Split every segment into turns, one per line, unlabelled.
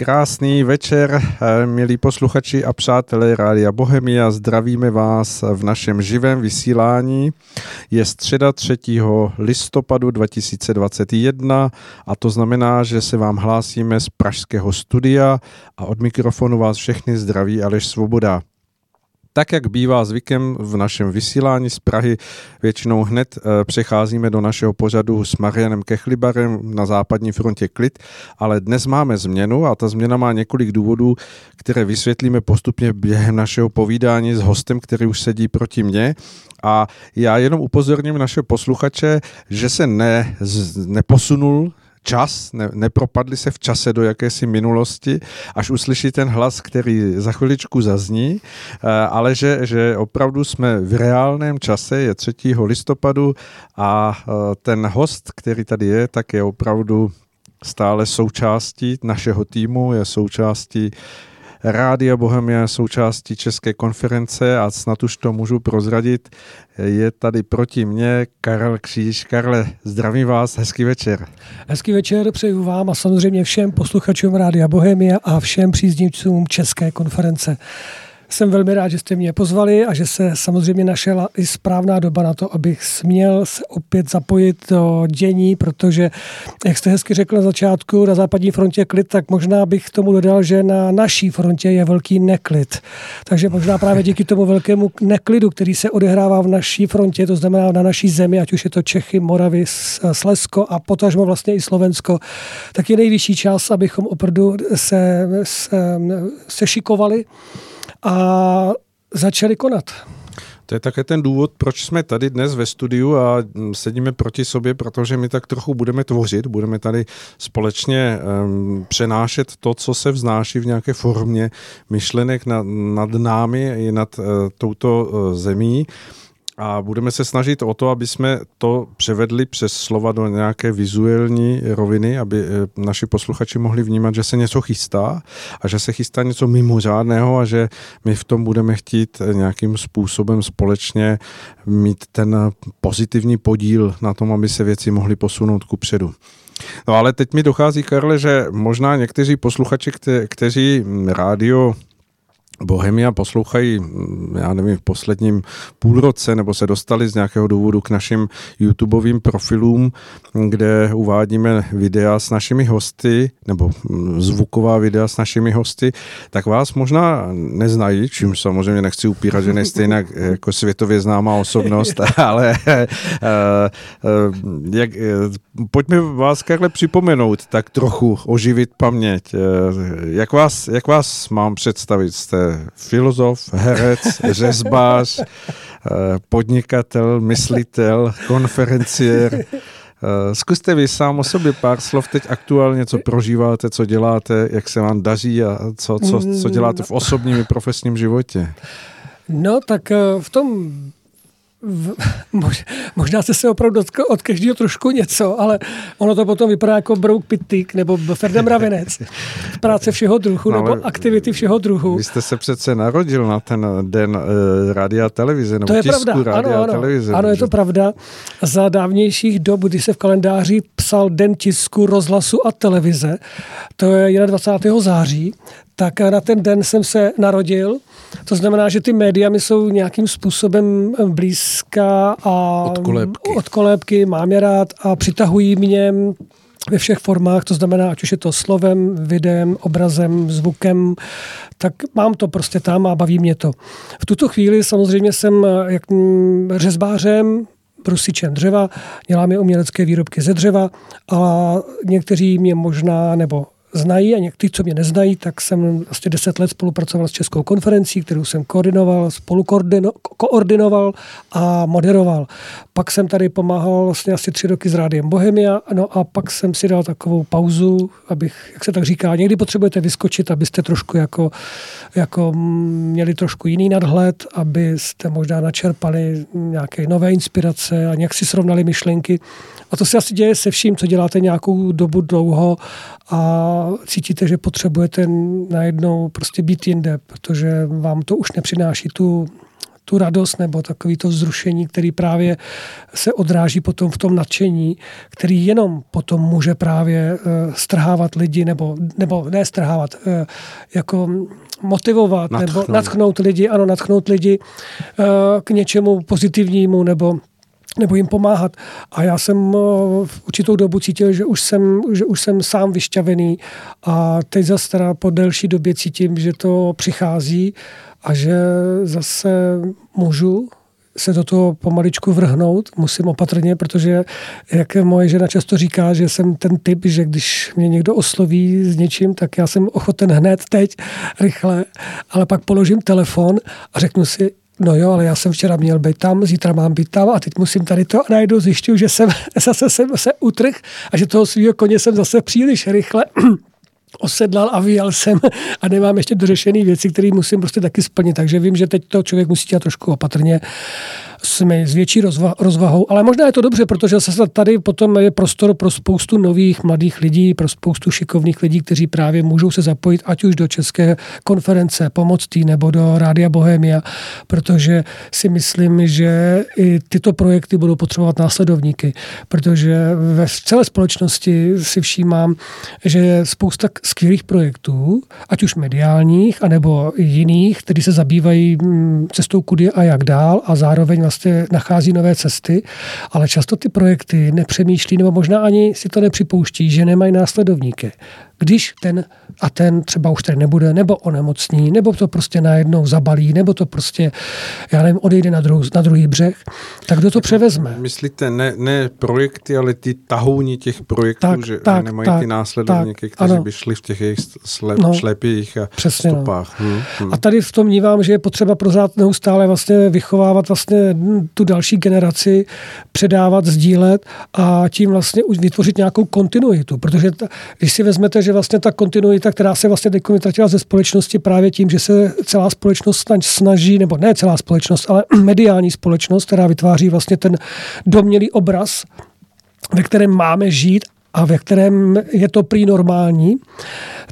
Krásný večer, eh, milí posluchači a přátelé Rádia Bohemia. Zdravíme vás v našem živém vysílání. Je středa 3. listopadu 2021 a to znamená, že se vám hlásíme z pražského studia a od mikrofonu vás všechny zdraví Aleš Svoboda. Tak, jak bývá zvykem v našem vysílání z Prahy, většinou hned e, přecházíme do našeho pořadu s Marianem Kechlibarem na západní frontě Klid, ale dnes máme změnu a ta změna má několik důvodů, které vysvětlíme postupně během našeho povídání s hostem, který už sedí proti mně. A já jenom upozorním naše posluchače, že se ne, z, neposunul čas, ne, nepropadli se v čase do jakési minulosti, až uslyší ten hlas, který za chviličku zazní, eh, ale že, že opravdu jsme v reálném čase, je 3. listopadu a eh, ten host, který tady je, tak je opravdu stále součástí našeho týmu, je součástí Rádia Bohemia součástí České konference a snad už to můžu prozradit. Je tady proti mně Karel Kříž. Karle, zdravím vás, hezký večer.
Hezký večer přeju vám a samozřejmě všem posluchačům Rádia Bohemia a všem příznivcům České konference. Jsem velmi rád, že jste mě pozvali a že se samozřejmě našla i správná doba na to, abych směl se opět zapojit do dění, protože, jak jste hezky řekl na začátku, na západní frontě klid, tak možná bych tomu dodal, že na naší frontě je velký neklid. Takže možná právě díky tomu velkému neklidu, který se odehrává v naší frontě, to znamená na naší zemi, ať už je to Čechy, Moravy, Slezsko a potažmo vlastně i Slovensko, tak je nejvyšší čas, abychom opravdu se, se, se šikovali a začali konat.
To je také ten důvod, proč jsme tady dnes ve studiu a sedíme proti sobě, protože my tak trochu budeme tvořit, budeme tady společně um, přenášet to, co se vznáší v nějaké formě myšlenek nad, nad námi i nad uh, touto uh, zemí a budeme se snažit o to, aby jsme to převedli přes slova do nějaké vizuální roviny, aby eh, naši posluchači mohli vnímat, že se něco chystá a že se chystá něco mimořádného a že my v tom budeme chtít eh, nějakým způsobem společně mít ten pozitivní podíl na tom, aby se věci mohly posunout ku předu. No ale teď mi dochází, Karle, že možná někteří posluchači, kte- kteří rádio Bohemia poslouchají, já nevím, v posledním půlroce, nebo se dostali z nějakého důvodu k našim YouTubeovým profilům, kde uvádíme videa s našimi hosty, nebo zvuková videa s našimi hosty, tak vás možná neznají, čím samozřejmě nechci upírat, že nejste jinak jako světově známá osobnost, ale uh, uh, jak, uh, pojďme vás takhle připomenout, tak trochu oživit paměť. Jak vás, jak vás mám představit? Jste filozof, herec, řezbář, eh, podnikatel, myslitel, konferenciér. Eh, zkuste vy sám o sobě pár slov teď aktuálně, co prožíváte, co děláte, jak se vám daří a co, co, co děláte v osobním i profesním životě.
No tak eh, v tom v, mož, možná se se opravdu od každého trošku něco, ale ono to potom vypadá jako Brouk Pittik nebo Ferdem Ravinec. Práce všeho druhu no, nebo aktivity všeho druhu.
Vy jste se přece narodil na ten den uh, rádia a televize, nebo
to je
tisku
pravda.
rádia
ano,
a televize.
Ano, je to pravda. Za dávnějších dob, kdy se v kalendáři psal den tisku, rozhlasu a televize, to je 21. září, tak na ten den jsem se narodil. To znamená, že ty média mi jsou nějakým způsobem blízká a
od kolébky,
od kolébky mám je rád a přitahují mě ve všech formách, to znamená, ať už je to slovem, videem, obrazem, zvukem, tak mám to prostě tam a baví mě to. V tuto chvíli samozřejmě jsem jak řezbářem, brusičem dřeva, děláme umělecké výrobky ze dřeva a někteří mě možná, nebo znají a někteří, co mě neznají, tak jsem vlastně deset let spolupracoval s Českou konferencí, kterou jsem koordinoval, spolukoordinoval a moderoval. Pak jsem tady pomáhal vlastně asi tři roky s Rádiem Bohemia, no a pak jsem si dal takovou pauzu, abych, jak se tak říká, někdy potřebujete vyskočit, abyste trošku jako, jako měli trošku jiný nadhled, abyste možná načerpali nějaké nové inspirace a nějak si srovnali myšlenky. A to se asi děje se vším, co děláte nějakou dobu dlouho a cítíte, že potřebujete najednou prostě být jinde, protože vám to už nepřináší tu tu radost nebo takový to vzrušení, který právě se odráží potom v tom nadšení, který jenom potom může právě uh, strhávat lidi nebo, nebo ne strhávat, uh, jako motivovat natchnout. nebo natchnout lidi, ano, natchnout lidi uh, k něčemu pozitivnímu nebo nebo jim pomáhat. A já jsem v určitou dobu cítil, že už jsem, že už jsem sám vyšťavený a teď zase teda po delší době cítím, že to přichází a že zase můžu se do toho pomaličku vrhnout, musím opatrně, protože jak moje žena často říká, že jsem ten typ, že když mě někdo osloví s něčím, tak já jsem ochoten hned teď, rychle, ale pak položím telefon a řeknu si, no jo, ale já jsem včera měl být tam, zítra mám být tam a teď musím tady to a najednou zjišťuju, že jsem zase jsem se utrh a že toho svého koně jsem zase příliš rychle osedlal a vyjel jsem a nemám ještě dořešené věci, které musím prostě taky splnit. Takže vím, že teď to člověk musí dělat trošku opatrně jsme s větší rozva- rozvahou. Ale možná je to dobře, protože se tady potom je prostor pro spoustu nových mladých lidí, pro spoustu šikovných lidí, kteří právě můžou se zapojit ať už do České konference Pomoctý nebo do Rádia Bohemia, protože si myslím, že i tyto projekty budou potřebovat následovníky, protože ve celé společnosti si všímám, že je spousta skvělých projektů, ať už mediálních, anebo jiných, kteří se zabývají mm, cestou kudy a jak dál a zároveň vlastně nachází nové cesty, ale často ty projekty nepřemýšlí, nebo možná ani si to nepřipouští, že nemají následovníky. Když ten a ten třeba už tady nebude, nebo onemocní, nebo to prostě najednou zabalí, nebo to prostě, já nevím, odejde na, druh, na druhý břeh, tak kdo to převezme?
Myslíte ne, ne projekty, ale ty tahouni těch projektů, tak, že tak, nemají tak, ty následovníky, tak, kteří ano. by šli v těch jejich slep, no, šlepích a přesně, no. stopách. No. Hmm,
hmm. A tady v tom vnímám, že je potřeba pořád neustále vlastně vychovávat vlastně tu další generaci, předávat, sdílet a tím vlastně už vytvořit nějakou kontinuitu, protože ta, když si vezmete, že že vlastně ta kontinuita, která se vlastně teď vytratila ze společnosti právě tím, že se celá společnost snaží, nebo ne celá společnost, ale mediální společnost, která vytváří vlastně ten domělý obraz, ve kterém máme žít a ve kterém je to prý normální,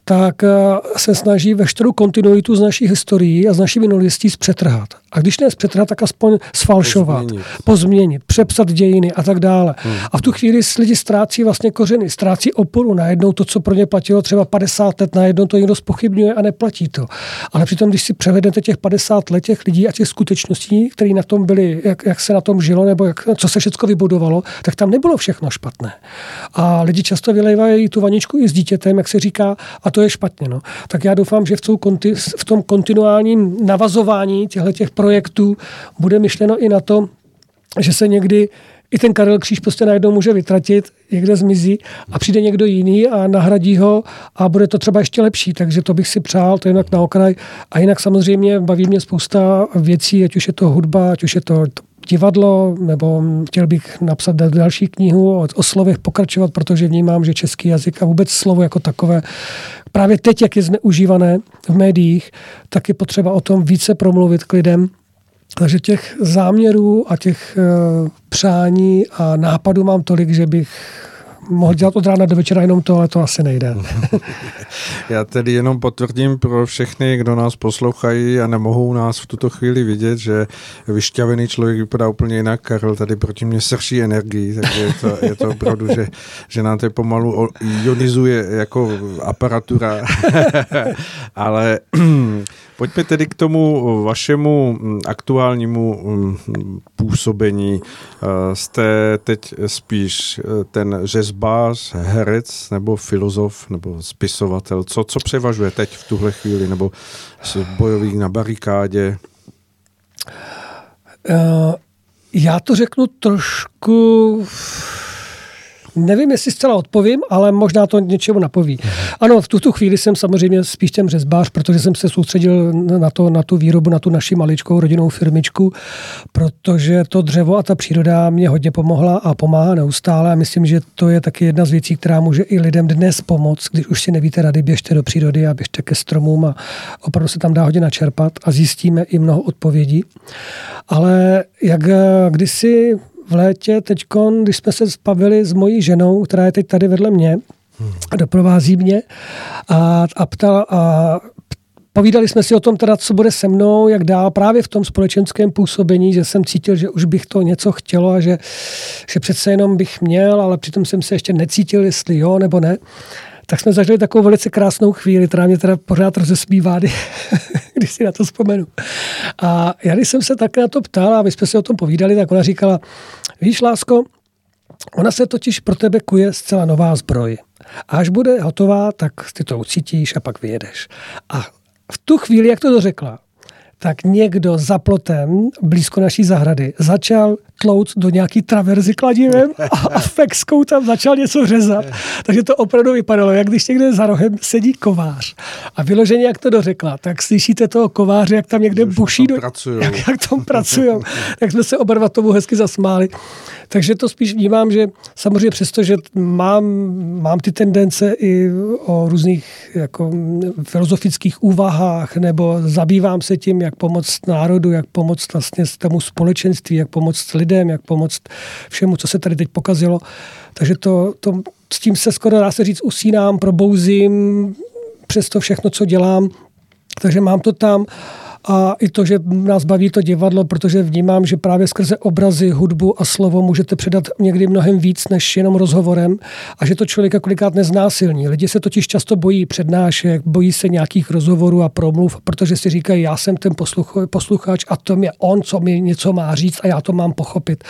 tak eh, se snaží veškerou kontinuitu z naší historií a z naší minulostí zpřetrhat. A když ne zpřetrhat, tak aspoň sfalšovat, pozměnit, pozměnit přepsat dějiny a tak dále. Hmm. A v tu chvíli lidi ztrácí vlastně kořeny, ztrácí oporu. Najednou to, co pro ně platilo třeba 50 let, najednou to někdo spochybňuje a neplatí to. Ale přitom, když si převedete těch 50 let těch lidí a těch skutečností, které na tom byly, jak, jak se na tom žilo, nebo jak, co se všechno vybudovalo, tak tam nebylo všechno špatné. A lidi často vylejvají tu vaničku i s dítětem, jak se říká, a to je špatně. No. Tak já doufám, že v, konti, v tom kontinuálním navazování těchto těch projektů bude myšleno i na to, že se někdy i ten Karel Kříž prostě najednou může vytratit, někde zmizí a přijde někdo jiný a nahradí ho a bude to třeba ještě lepší. Takže to bych si přál, to jinak na okraj. A jinak samozřejmě baví mě spousta věcí, ať už je to hudba, ať už je to divadlo, nebo chtěl bych napsat další knihu o, o slovech pokračovat, protože vnímám, že český jazyk a vůbec slovo jako takové, právě teď, jak je zneužívané v médiích, tak je potřeba o tom více promluvit k lidem. Takže těch záměrů a těch uh, přání a nápadů mám tolik, že bych mohl dělat od rána do večera jenom to, ale to asi nejde.
Já tedy jenom potvrdím pro všechny, kdo nás poslouchají a nemohou nás v tuto chvíli vidět, že vyšťavený člověk vypadá úplně jinak. Karel tady proti mě srší energii, takže je to, je to opravdu, že, že nám to pomalu ionizuje jako aparatura. ale Pojďme tedy k tomu vašemu mm, aktuálnímu mm, působení. Eh, jste teď spíš eh, ten řezbář, herec nebo filozof nebo spisovatel? Co, co převažuje teď v tuhle chvíli? Nebo bojových na barikádě?
Já to řeknu trošku Nevím, jestli zcela odpovím, ale možná to něčemu napoví. Ano, v tuto chvíli jsem samozřejmě spíš těm řezbář, protože jsem se soustředil na, to, na tu výrobu, na tu naši maličkou rodinnou firmičku, protože to dřevo a ta příroda mě hodně pomohla a pomáhá neustále a myslím, že to je taky jedna z věcí, která může i lidem dnes pomoct, když už si nevíte rady, běžte do přírody a běžte ke stromům a opravdu se tam dá hodně načerpat a zjistíme i mnoho odpovědí. Ale jak kdysi v létě teď, když jsme se spavili s mojí ženou, která je teď tady vedle mě a doprovází mě a, a ptala, a povídali jsme si o tom teda, co bude se mnou, jak dál, právě v tom společenském působení, že jsem cítil, že už bych to něco chtělo a že, že přece jenom bych měl, ale přitom jsem se ještě necítil, jestli jo nebo ne tak jsme zažili takovou velice krásnou chvíli, která mě teda pořád rozesmívá, když si na to vzpomenu. A já když jsem se tak na to ptal a my jsme si o tom povídali, tak ona říkala, víš, lásko, ona se totiž pro tebe kuje zcela nová zbroj. A až bude hotová, tak ty to ucítíš a pak vyjedeš. A v tu chvíli, jak to dořekla, tak někdo za plotem blízko naší zahrady začal tlout do nějaký traverzy kladivem a fexkou tam začal něco řezat. Takže to opravdu vypadalo, jak když někde za rohem sedí kovář. A vyloženě, jak to dořekla, tak slyšíte toho kováře, jak tam někde buší, do, jak, jak tam pracují. tak jsme se oba dva tomu hezky zasmáli. Takže to spíš vnímám, že samozřejmě přesto, že mám, mám ty tendence i o různých jako filozofických úvahách nebo zabývám se tím, jak pomoct národu, jak pomoct vlastně tomu společenství, jak pomoct lidem, jak pomoct všemu, co se tady teď pokazilo. Takže to, to, s tím se skoro dá se říct usínám, probouzím, přes to všechno, co dělám. Takže mám to tam a i to, že nás baví to divadlo, protože vnímám, že právě skrze obrazy, hudbu a slovo můžete předat někdy mnohem víc než jenom rozhovorem a že to člověka kolikrát neznásilní. Lidi se totiž často bojí přednášek, bojí se nějakých rozhovorů a promluv, protože si říkají, já jsem ten posluch, posluchač a to je on, co mi něco má říct a já to mám pochopit.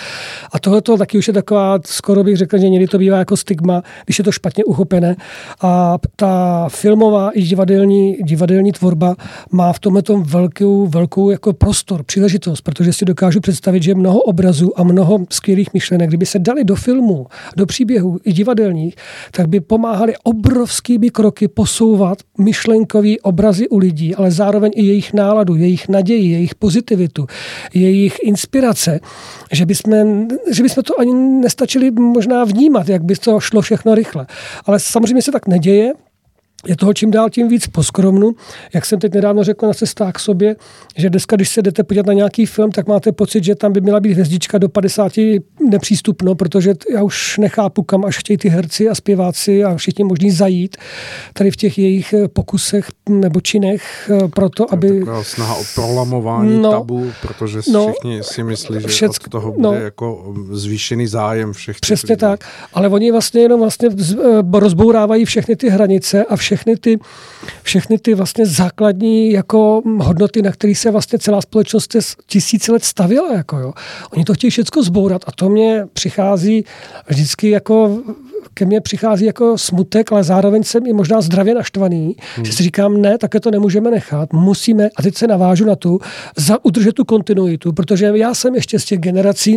A tohle to taky už je taková, skoro bych řekl, že někdy to bývá jako stigma, když je to špatně uchopené. A ta filmová i divadelní, divadelní tvorba má v tomhle velký velkou, velkou jako prostor, příležitost, protože si dokážu představit, že mnoho obrazů a mnoho skvělých myšlenek, kdyby se dali do filmu, do příběhů i divadelních, tak by pomáhali obrovskými kroky posouvat myšlenkový obrazy u lidí, ale zároveň i jejich náladu, jejich naději, jejich pozitivitu, jejich inspirace, že bychom, že bychom to ani nestačili možná vnímat, jak by to šlo všechno rychle. Ale samozřejmě se tak neděje, je toho čím dál tím víc poskromnu. Jak jsem teď nedávno řekl na cestách k sobě, že dneska, když se jdete podívat na nějaký film, tak máte pocit, že tam by měla být hvězdička do 50 nepřístupno, protože já už nechápu, kam až chtějí ty herci a zpěváci a všichni možní zajít tady v těch jejich eh, pokusech nebo činech eh, proto, aby...
Taková snaha o prolamování no, tabu, protože no, všichni si myslí, že všeck, od toho no. bude no, jako zvýšený zájem všech
Přesně tak, ale oni vlastně jenom vlastně eh, rozbourávají všechny ty hranice a všechny ty, všechny ty vlastně základní jako hodnoty, na kterých se vlastně celá společnost tisíce let stavila. Jako jo. Oni to chtějí všechno zbourat a to mě přichází vždycky jako ke mně přichází jako smutek, ale zároveň jsem i možná zdravě naštvaný, hmm. že si říkám, ne, také to nemůžeme nechat, musíme, a teď se navážu na tu, za udržet tu kontinuitu, protože já jsem ještě z těch generací,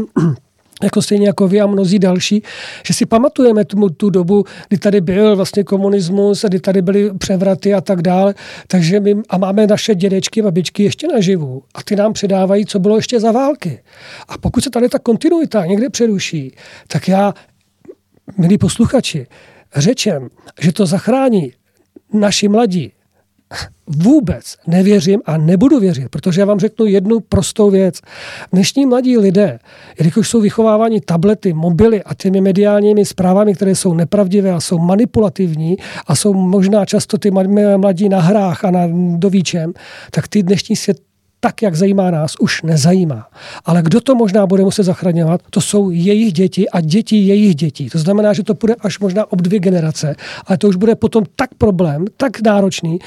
jako stejně jako vy a mnozí další, že si pamatujeme tu, tu dobu, kdy tady byl vlastně komunismus kdy tady byly převraty a tak dále. Takže my a máme naše dědečky, babičky ještě naživu a ty nám předávají, co bylo ještě za války. A pokud se tady ta kontinuita někde přeruší, tak já, milí posluchači, řečem, že to zachrání naši mladí, vůbec nevěřím a nebudu věřit, protože já vám řeknu jednu prostou věc. Dnešní mladí lidé, jelikož jsou vychováváni tablety, mobily a těmi mediálními zprávami, které jsou nepravdivé a jsou manipulativní a jsou možná často ty mladí na hrách a na dovíčem, tak ty dnešní svět tak, jak zajímá nás, už nezajímá. Ale kdo to možná bude muset zachraňovat, to jsou jejich děti a děti jejich dětí. To znamená, že to bude až možná ob dvě generace, ale to už bude potom tak problém, tak náročný,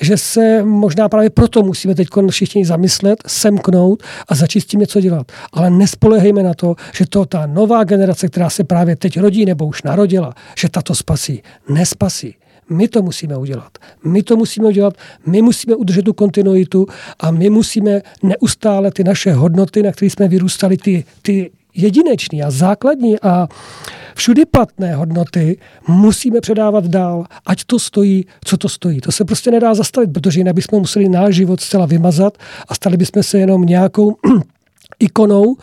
že se možná právě proto musíme teď všichni zamyslet, semknout a začít s tím něco dělat. Ale nespolehejme na to, že to ta nová generace, která se právě teď rodí nebo už narodila, že tato spasí. Nespasí. My to musíme udělat. My to musíme udělat, my musíme udržet tu kontinuitu a my musíme neustále ty naše hodnoty, na kterých jsme vyrůstali, ty, ty jedinečné a základní a všudy platné hodnoty musíme předávat dál, ať to stojí, co to stojí. To se prostě nedá zastavit, protože jinak bychom museli náš život zcela vymazat a stali bychom se jenom nějakou ikonou,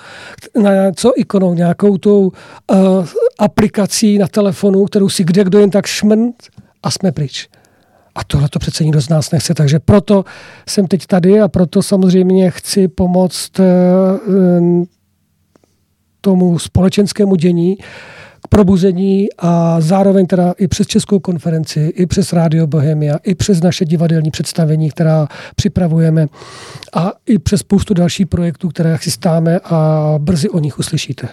co ikonou, nějakou tou uh, aplikací na telefonu, kterou si kde kdo jen tak šmrnt a jsme pryč. A tohle to přece nikdo z nás nechce, takže proto jsem teď tady a proto samozřejmě chci pomoct eh, tomu společenskému dění, k probuzení a zároveň teda i přes Českou konferenci, i přes Radio Bohemia, i přes naše divadelní představení, která připravujeme a i přes spoustu dalších projektů, které chystáme a brzy o nich uslyšíte.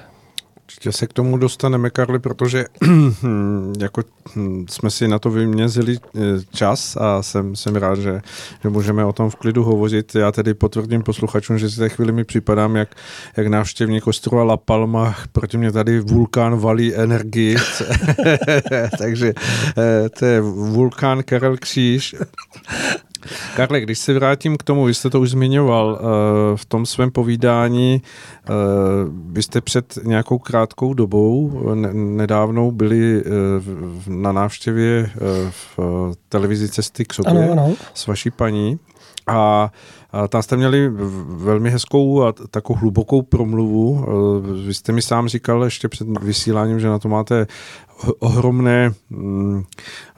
Určitě se k tomu dostaneme, Karli, protože jako hm, jsme si na to vymězili eh, čas a jsem, jsem rád, že, že můžeme o tom v klidu hovořit. Já tedy potvrdím posluchačům, že si té chvíli mi připadám jak, jak návštěvník ostrova La Palma, proti mě tady vulkán valí energii, takže eh, to je vulkán Karel Kříž. Karle, když se vrátím k tomu, vy jste to už zmiňoval eh, v tom svém povídání, eh, vy jste před nějakou krátkou dobou, nedávnou byli eh, na návštěvě v televizi Cesty k sobě ano, ano. s vaší paní a a tam jste měli velmi hezkou a takovou hlubokou promluvu. Vy jste mi sám říkal ještě před vysíláním, že na to máte ohromné mm,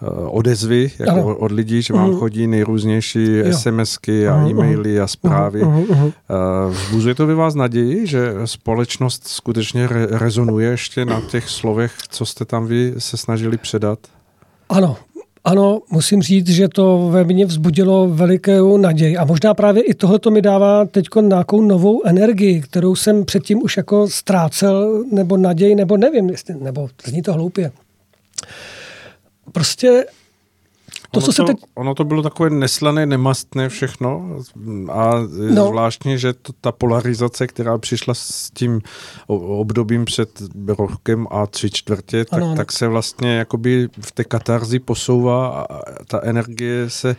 eh, odezvy jako od lidí, že vám uh-huh. chodí nejrůznější jo. SMSky a uh-huh. e-maily a zprávy. Uh-huh. Uh-huh. Vzbuzuje to by vás naději, že společnost skutečně re- rezonuje ještě na těch slovech, co jste tam vy se snažili předat?
Ano, ano, musím říct, že to ve mně vzbudilo velikou naději. A možná právě i tohle mi dává teď nějakou novou energii, kterou jsem předtím už jako ztrácel, nebo naději, nebo nevím, jestli, nebo zní to hloupě. Prostě
to, ono, co se teď... ono to bylo takové neslané, nemastné všechno a no. zvláštně, že to, ta polarizace, která přišla s tím obdobím před rokem a tři čtvrtě, tak, ano, tak se vlastně jakoby v té katarzi posouvá a ta energie se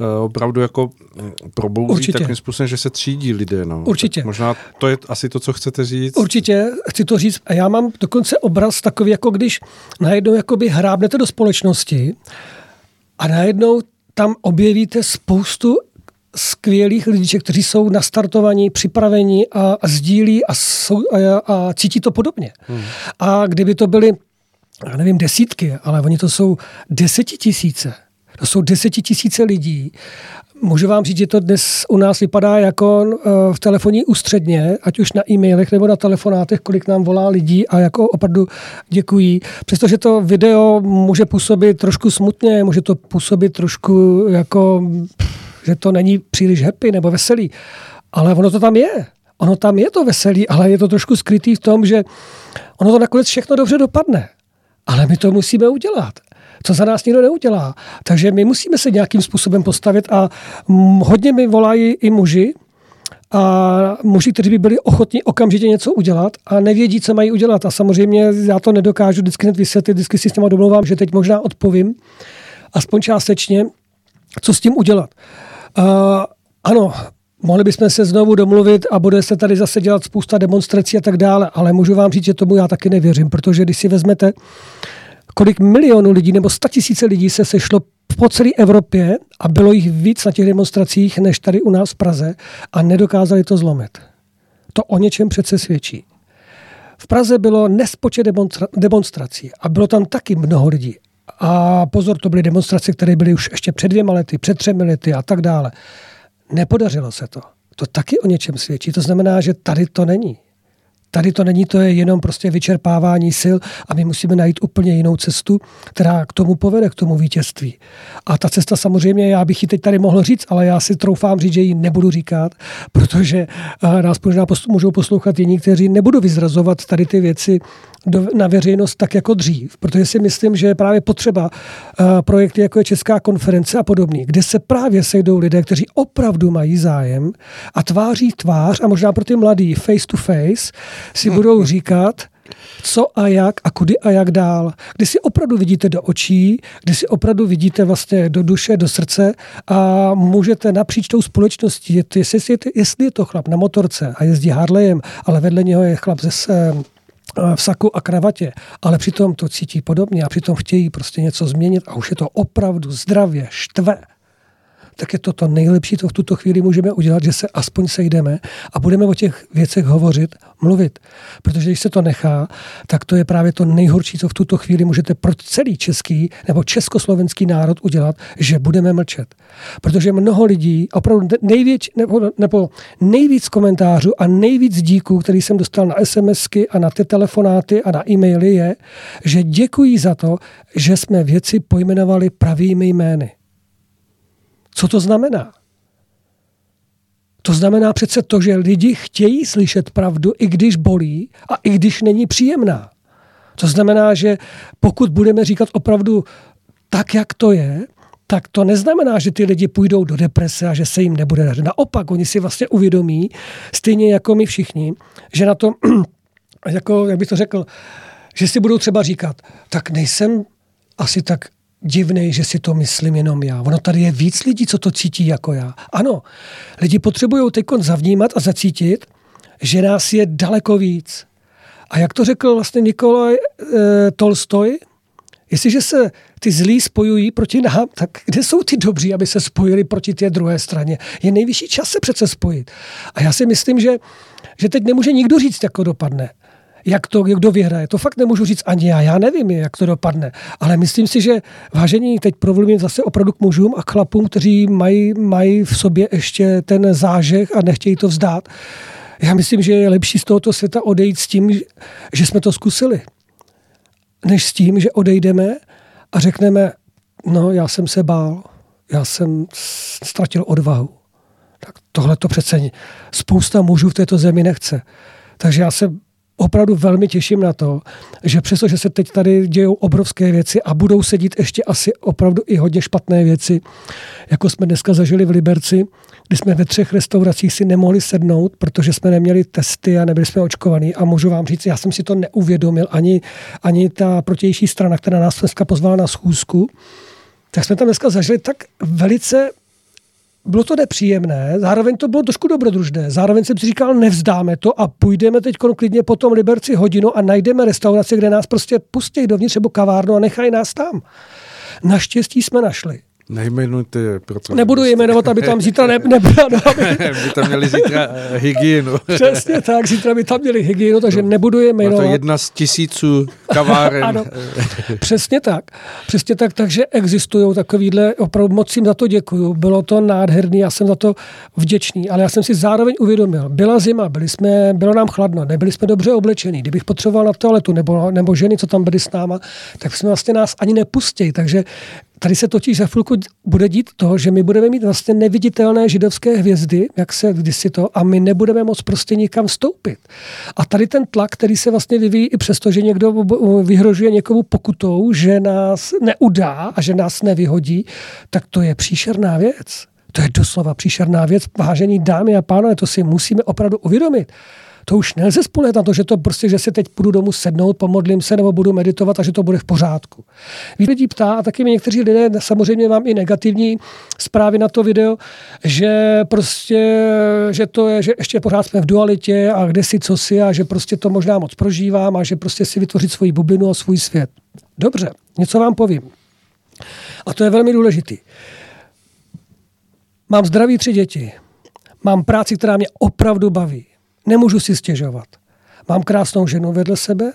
eh, opravdu jako mm, probouzí Určitě. takovým způsobem, že se třídí lidé. No.
Určitě.
Tak možná to je asi to, co chcete říct.
Určitě, chci to říct. A já mám dokonce obraz takový, jako když najednou jakoby hrábnete do společnosti a najednou tam objevíte spoustu skvělých lidí, kteří jsou nastartovaní, připraveni a, a sdílí a, jsou, a, a cítí to podobně. Hmm. A kdyby to byly, já nevím, desítky, ale oni to jsou desetitisíce. To jsou desetitisíce lidí Můžu vám říct, že to dnes u nás vypadá jako eh, v telefonní ústředně, ať už na e-mailech nebo na telefonátech, kolik nám volá lidí a jako opravdu děkují. Přestože to video může působit trošku smutně, může to působit trošku jako, že to není příliš happy nebo veselý, ale ono to tam je. Ono tam je to veselý, ale je to trošku skrytý v tom, že ono to nakonec všechno dobře dopadne. Ale my to musíme udělat co za nás nikdo neudělá. Takže my musíme se nějakým způsobem postavit a hodně mi volají i muži, a muži, kteří by byli ochotní okamžitě něco udělat a nevědí, co mají udělat. A samozřejmě já to nedokážu vždycky hned vysvětlit, vždycky si s těma domluvám, že teď možná odpovím, aspoň částečně, co s tím udělat. Uh, ano, mohli bychom se znovu domluvit a bude se tady zase dělat spousta demonstrací a tak dále, ale můžu vám říct, že tomu já taky nevěřím, protože když si vezmete, kolik milionů lidí nebo tisíce lidí se sešlo po celé Evropě a bylo jich víc na těch demonstracích než tady u nás v Praze a nedokázali to zlomit. To o něčem přece svědčí. V Praze bylo nespočet demonstra- demonstrací a bylo tam taky mnoho lidí. A pozor, to byly demonstrace, které byly už ještě před dvěma lety, před třemi lety a tak dále. Nepodařilo se to. To taky o něčem svědčí. To znamená, že tady to není. Tady to není, to je jenom prostě vyčerpávání sil a my musíme najít úplně jinou cestu, která k tomu povede, k tomu vítězství. A ta cesta samozřejmě, já bych ji teď tady mohl říct, ale já si troufám říct, že ji nebudu říkat, protože eh, nás možná můžou poslouchat jiní, kteří nebudu vyzrazovat tady ty věci do, na veřejnost tak jako dřív, protože si myslím, že je právě potřeba uh, projekty jako je Česká konference a podobný, kde se právě sejdou lidé, kteří opravdu mají zájem a tváří tvář a možná pro ty mladý face to face si hmm. budou říkat, co a jak a kudy a jak dál. Kdy si opravdu vidíte do očí, kdy si opravdu vidíte vlastně do duše, do srdce a můžete napříč tou společností, jestli, jestli je to chlap na motorce a jezdí Harleyem, ale vedle něho je chlap ze, v saku a kravatě, ale přitom to cítí podobně a přitom chtějí prostě něco změnit a už je to opravdu zdravě štve, tak je to to nejlepší, co v tuto chvíli můžeme udělat, že se aspoň sejdeme a budeme o těch věcech hovořit, mluvit. Protože když se to nechá, tak to je právě to nejhorší, co v tuto chvíli můžete pro celý český nebo československý národ udělat, že budeme mlčet. Protože mnoho lidí, opravdu nejvíc, nebo, nebo nejvíc komentářů a nejvíc díků, který jsem dostal na SMSky a na ty telefonáty a na e-maily je, že děkují za to, že jsme věci pojmenovali pravými jmény. Co to znamená? To znamená přece to, že lidi chtějí slyšet pravdu, i když bolí a i když není příjemná. To znamená, že pokud budeme říkat opravdu tak, jak to je, tak to neznamená, že ty lidi půjdou do deprese a že se jim nebude dařit. Naopak, oni si vlastně uvědomí, stejně jako my všichni, že na to, jako, jak bych to řekl, že si budou třeba říkat, tak nejsem asi tak divný, že si to myslím jenom já. Ono tady je víc lidí, co to cítí jako já. Ano, lidi potřebují teď zavnímat a zacítit, že nás je daleko víc. A jak to řekl vlastně Nikolaj e, Tolstoj, jestliže se ty zlí spojují proti nám, tak kde jsou ty dobří, aby se spojili proti té druhé straně? Je nejvyšší čas se přece spojit. A já si myslím, že, že teď nemůže nikdo říct, jak to dopadne jak to, kdo vyhraje. To fakt nemůžu říct ani já, já nevím, jak to dopadne. Ale myslím si, že vážení, teď promluvím zase opravdu k mužům a chlapům, kteří mají, mají v sobě ještě ten zážeh a nechtějí to vzdát. Já myslím, že je lepší z tohoto světa odejít s tím, že jsme to zkusili, než s tím, že odejdeme a řekneme, no já jsem se bál, já jsem ztratil odvahu. Tak tohle to přece spousta mužů v této zemi nechce. Takže já se opravdu velmi těším na to, že přestože se teď tady dějou obrovské věci a budou sedít ještě asi opravdu i hodně špatné věci, jako jsme dneska zažili v Liberci, kdy jsme ve třech restauracích si nemohli sednout, protože jsme neměli testy a nebyli jsme očkovaní. A můžu vám říct, já jsem si to neuvědomil, ani, ani ta protější strana, která nás dneska pozvala na schůzku, tak jsme tam dneska zažili tak velice bylo to nepříjemné, zároveň to bylo trošku dobrodružné. Zároveň jsem si říkal, nevzdáme to a půjdeme teď klidně po tom Liberci hodinu a najdeme restauraci, kde nás prostě pustí dovnitř nebo kavárnu a nechají nás tam. Naštěstí jsme našli.
Nejmenujte, proto...
Nebudu jmenovat, aby tam zítra ne, nebyla. No,
aby... by tam měli zítra eh, hygienu.
Přesně tak, zítra by tam měli hygienu, takže no, nebudu je jmenovat.
to jedna z tisíců kaváren. ano,
přesně tak. Přesně tak, takže existují takovýhle, opravdu moc jim za to děkuju. Bylo to nádherný, já jsem za to vděčný, ale já jsem si zároveň uvědomil, byla zima, byli jsme, bylo nám chladno, nebyli jsme dobře oblečení. Kdybych potřeboval na toaletu nebo, nebo ženy, co tam byly s náma, tak jsme vlastně nás ani nepustili. Takže Tady se totiž za chvilku bude dít to, že my budeme mít vlastně neviditelné židovské hvězdy, jak se kdysi to, a my nebudeme moc prostě nikam vstoupit. A tady ten tlak, který se vlastně vyvíjí i přesto, že někdo vyhrožuje někomu pokutou, že nás neudá a že nás nevyhodí, tak to je příšerná věc. To je doslova příšerná věc. Vážení dámy a pánové, to si musíme opravdu uvědomit to už nelze spolehat na to, že to prostě, že se teď půjdu domů sednout, pomodlím se nebo budu meditovat a že to bude v pořádku. Víc lidí ptá a taky mi někteří lidé, samozřejmě mám i negativní zprávy na to video, že prostě, že to je, že ještě pořád jsme v dualitě a kde si, co si a že prostě to možná moc prožívám a že prostě si vytvořit svoji bublinu a svůj svět. Dobře, něco vám povím. A to je velmi důležitý. Mám zdraví tři děti. Mám práci, která mě opravdu baví. Nemůžu si stěžovat. Mám krásnou ženu vedle sebe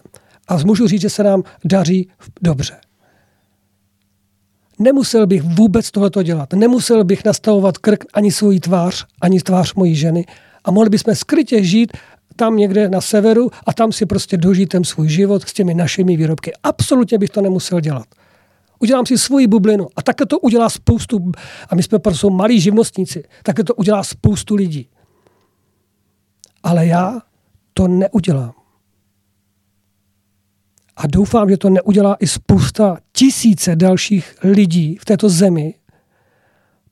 a můžu říct, že se nám daří dobře. Nemusel bych vůbec tohleto dělat. Nemusel bych nastavovat krk ani svůj tvář, ani tvář mojí ženy a mohli bychom skrytě žít tam někde na severu a tam si prostě dožít ten svůj život s těmi našimi výrobky. Absolutně bych to nemusel dělat. Udělám si svoji bublinu a také to udělá spoustu, a my jsme prostě malí živnostníci, také to udělá spoustu lidí. Ale já to neudělám. A doufám, že to neudělá i spousta tisíce dalších lidí v této zemi,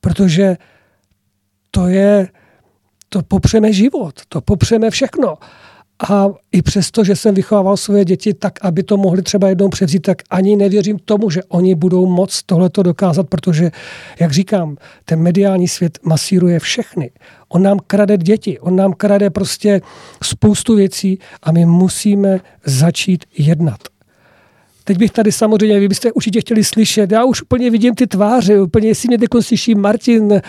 protože to je, to popřeme život, to popřeme všechno. A i přesto, že jsem vychovával své děti tak, aby to mohli třeba jednou převzít, tak ani nevěřím tomu, že oni budou moc tohleto dokázat, protože, jak říkám, ten mediální svět masíruje všechny. On nám krade děti, on nám krade prostě spoustu věcí a my musíme začít jednat. Teď bych tady samozřejmě, vy byste určitě chtěli slyšet, já už úplně vidím ty tváře, úplně jestli mě slyší Martin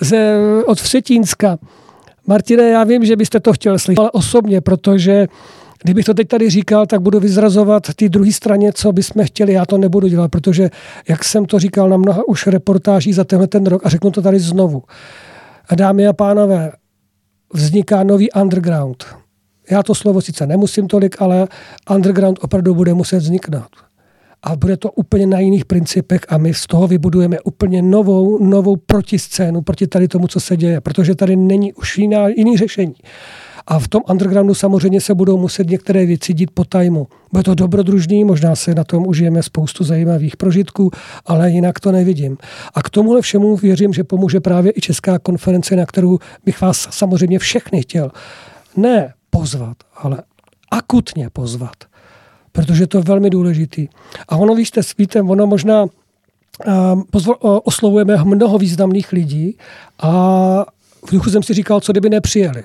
ze, od Vsetínska. Martine, já vím, že byste to chtěl slyšet, ale osobně, protože Kdybych to teď tady říkal, tak budu vyzrazovat ty druhé straně, co bychom chtěli. Já to nebudu dělat, protože, jak jsem to říkal na mnoha už reportáží za tenhle ten rok, a řeknu to tady znovu. Dámy a pánové, vzniká nový underground. Já to slovo sice nemusím tolik, ale underground opravdu bude muset vzniknout. A bude to úplně na jiných principech a my z toho vybudujeme úplně novou, novou protiscénu proti tady tomu, co se děje, protože tady není už jiná, jiný řešení. A v tom undergroundu samozřejmě se budou muset některé věci dít po tajmu. Bude to dobrodružný, možná se na tom užijeme spoustu zajímavých prožitků, ale jinak to nevidím. A k tomuhle všemu věřím, že pomůže právě i Česká konference, na kterou bych vás samozřejmě všechny chtěl ne pozvat, ale akutně pozvat. Protože to je velmi důležitý. A ono, víš, víte, ono možná pozvo, oslovujeme mnoho významných lidí a v duchu jsem si říkal, co kdyby nepřijeli.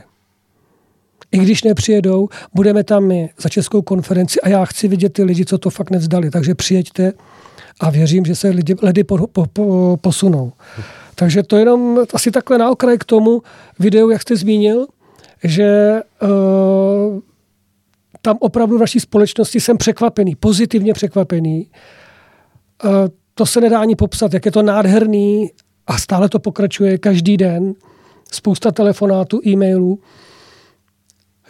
I když nepřijedou, budeme tam my za Českou konferenci a já chci vidět ty lidi, co to fakt nevzdali. Takže přijeďte a věřím, že se lidi, lidi po, po, po, posunou. Takže to jenom asi takhle na okraj k tomu videu, jak jste zmínil, že uh, tam opravdu v naší společnosti jsem překvapený, pozitivně překvapený. To se nedá ani popsat, jak je to nádherný a stále to pokračuje každý den. Spousta telefonátů, e-mailů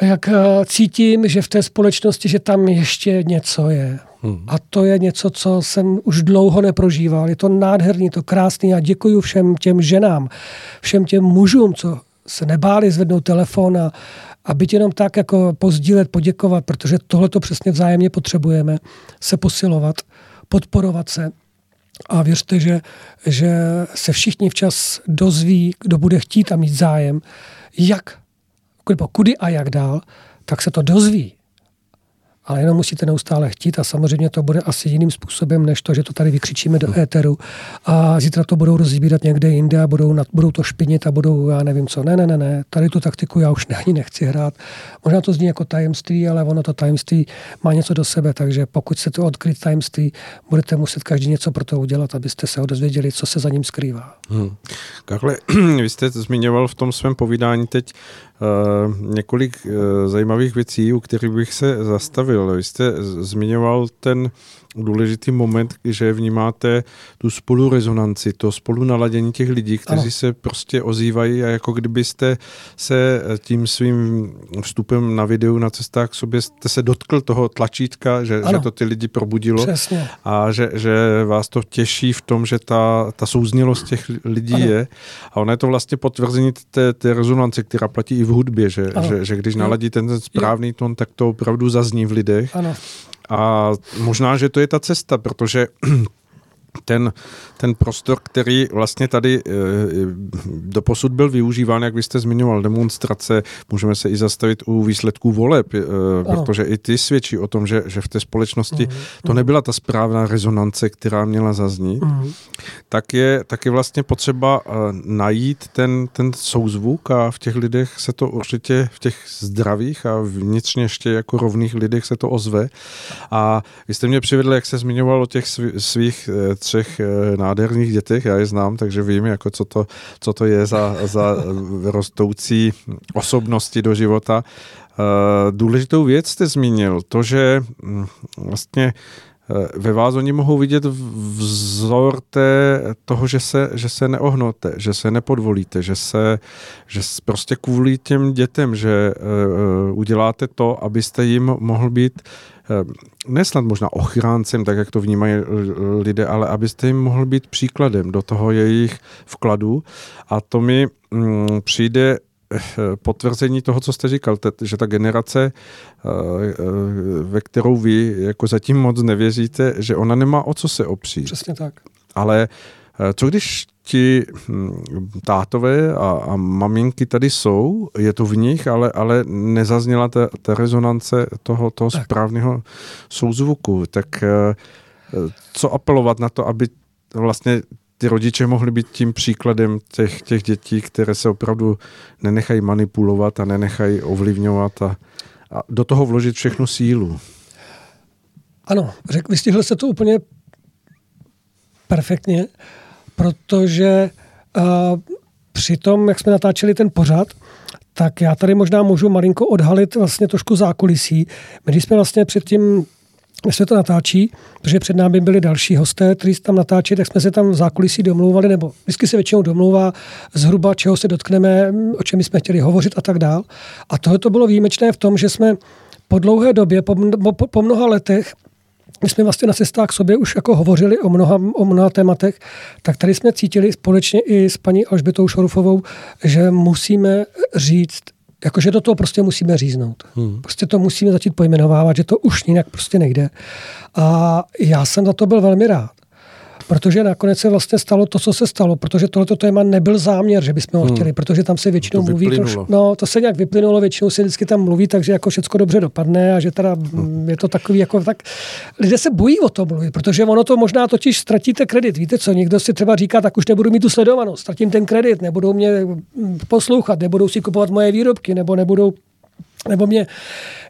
jak eh, cítím, že v té společnosti, že tam ještě něco je. Hmm. A to je něco, co jsem už dlouho neprožíval. Je to nádherný, to krásný a děkuji všem těm ženám, všem těm mužům, co se nebáli zvednout telefon a, a byť jenom tak jako pozdílet, poděkovat, protože tohle to přesně vzájemně potřebujeme, se posilovat, podporovat se. A věřte, že, že se všichni včas dozví, kdo bude chtít a mít zájem, jak kudy a jak dál, tak se to dozví. Ale jenom musíte neustále chtít a samozřejmě to bude asi jiným způsobem, než to, že to tady vykřičíme do éteru a zítra to budou rozbírat někde jinde a budou, nad, budou to špinit a budou, já nevím co. Ne, ne, ne, ne, tady tu taktiku já už ani nechci hrát. Možná to zní jako tajemství, ale ono to tajemství má něco do sebe, takže pokud se to odkryt tajemství, budete muset každý něco pro to udělat, abyste se ho dozvěděli, co se za ním skrývá. Hmm.
Kakle, vy jste zmiňoval v tom svém povídání teď uh, několik uh, zajímavých věcí, u kterých bych se zastavil. Vy jste zmiňoval ten důležitý moment, že vnímáte tu spolurezonanci, to spolunaladění těch lidí, kteří ano. se prostě ozývají a jako kdybyste se tím svým vstupem na videu na cestách k sobě jste se dotkl toho tlačítka, že, že to ty lidi probudilo
Přesně.
a že, že vás to těší v tom, že ta, ta souznělost těch lidí ano. je a ono je to vlastně potvrzení té, té rezonance, která platí i v hudbě, že, že, že když naladí ten správný tón, tak to opravdu zazní v lidech.
Ano.
A možná, že to je ta cesta, protože ten, ten prostor, který vlastně tady e, doposud byl využíván, jak vy jste zmiňoval, demonstrace, můžeme se i zastavit u výsledků voleb, e, protože i ty svědčí o tom, že, že v té společnosti uh-huh. to nebyla ta správná rezonance, která měla zaznít, uh-huh. tak, je, tak je vlastně potřeba e, najít ten, ten souzvuk a v těch lidech se to určitě, v těch zdravých a vnitřně ještě jako rovných lidech se to ozve. A vy jste mě přivedli, jak se zmiňoval o těch svých třech eh, nádherných dětech, já je znám, takže vím, jako co, to, co to je za, za rostoucí osobnosti do života. Eh, důležitou věc jste zmínil, to, že hm, vlastně eh, ve vás oni mohou vidět vzor té, toho, že se, že se neohnote, že se nepodvolíte, že se že prostě kvůli těm dětem, že uh, uděláte to, abyste jim mohl být uh, Eh, nesnad možná ochráncem, tak jak to vnímají lidé, ale abyste jim mohl být příkladem do toho jejich vkladu. A to mi mm, přijde eh, potvrzení toho, co jste říkal, že ta generace, eh, ve kterou vy jako zatím moc nevěříte, že ona nemá o co se opřít.
Přesně tak.
Ale co když ti hm, tátové a, a maminky tady jsou, je to v nich, ale, ale nezazněla ta, ta rezonance toho, toho správného souzvuku. Tak eh, co apelovat na to, aby vlastně ty rodiče mohli být tím příkladem těch, těch dětí, které se opravdu nenechají manipulovat a nenechají ovlivňovat a, a do toho vložit všechnu sílu.
Ano, řek, vystihl se to úplně perfektně, protože uh, při tom, jak jsme natáčeli ten pořad, tak já tady možná můžu malinko odhalit vlastně trošku zákulisí. My když jsme vlastně předtím když se to natáčí, protože před námi byli další hosté, kteří tam natáčí, tak jsme se tam v zákulisí domlouvali, nebo vždycky se většinou domlouvá zhruba, čeho se dotkneme, o čem jsme chtěli hovořit a tak dál. A tohle to bylo výjimečné v tom, že jsme po dlouhé době, po, po, po mnoha letech, my jsme vlastně na cestách k sobě už jako hovořili o mnoha, o mnoha tématech, tak tady jsme cítili společně i s paní Alžbětou Šorufovou, že musíme říct, jakože do toho prostě musíme říznout. Hmm. Prostě to musíme začít pojmenovávat, že to už jinak prostě nejde. A já jsem za to byl velmi rád protože nakonec se vlastně stalo to, co se stalo, protože tohleto téma nebyl záměr, že bychom ho hmm. chtěli, protože tam se většinou to mluví, troš, no to se nějak vyplynulo, většinou se vždycky tam mluví, takže jako všechno dobře dopadne a že teda hmm. je to takový jako tak, lidé se bojí o tom mluvit, protože ono to možná totiž ztratíte kredit, víte co, někdo si třeba říká, tak už nebudu mít tu sledovanost, ztratím ten kredit, nebudou mě poslouchat, nebudou si kupovat moje výrobky, nebo nebudou nebo mě,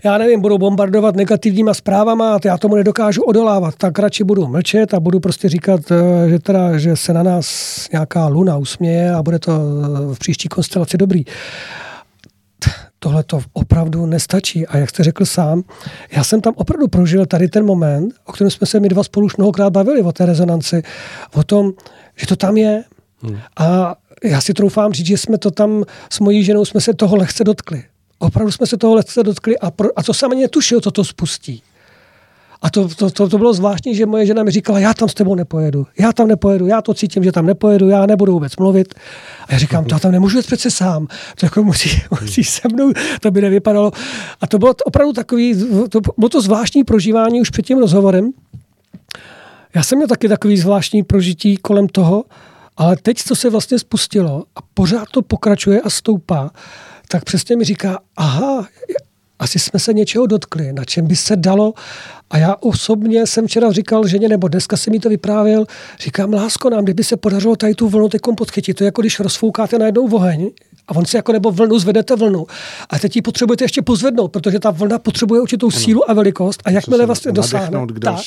já nevím, budou bombardovat negativníma zprávama a já tomu nedokážu odolávat, tak radši budu mlčet a budu prostě říkat, eh, že, teda, že se na nás nějaká luna usměje a bude to eh, v příští konstelaci dobrý. Tohle to opravdu nestačí. A jak jste řekl sám, já jsem tam opravdu prožil tady ten moment, o kterém jsme se my dva spolu už mnohokrát bavili, o té rezonanci, o tom, že to tam je. Hmm. A já si troufám říct, že jsme to tam s mojí ženou jsme se toho lehce dotkli opravdu jsme se toho lehce dotkli a, pro, a to jsem netušil, co to spustí. A to, to, to, to bylo zvláštní, že moje žena mi říkala, já tam s tebou nepojedu, já tam nepojedu, já to cítím, že tam nepojedu, já nebudu vůbec mluvit. A já říkám, to já tam nemůžu jít přece sám, to jako musí, musí se mnou, to by nevypadalo. A to bylo opravdu takový, to bylo to zvláštní prožívání už před tím rozhovorem. Já jsem měl taky takový zvláštní prožití kolem toho, ale teď, co se vlastně spustilo a pořád to pokračuje a stoupá, tak přesně mi říká, aha, asi jsme se něčeho dotkli, na čem by se dalo. A já osobně jsem včera říkal ženě, nebo dneska jsem mi to vyprávěl, říkám, lásko, nám kdyby se podařilo tady tu vlnu teď podchytit, to je jako když rozfoukáte najednou oheň, a on si jako nebo vlnu zvedete vlnu. A teď ji potřebujete ještě pozvednout, protože ta vlna potřebuje určitou ano. sílu a velikost. A jakmile vlastně dosáhne, tak,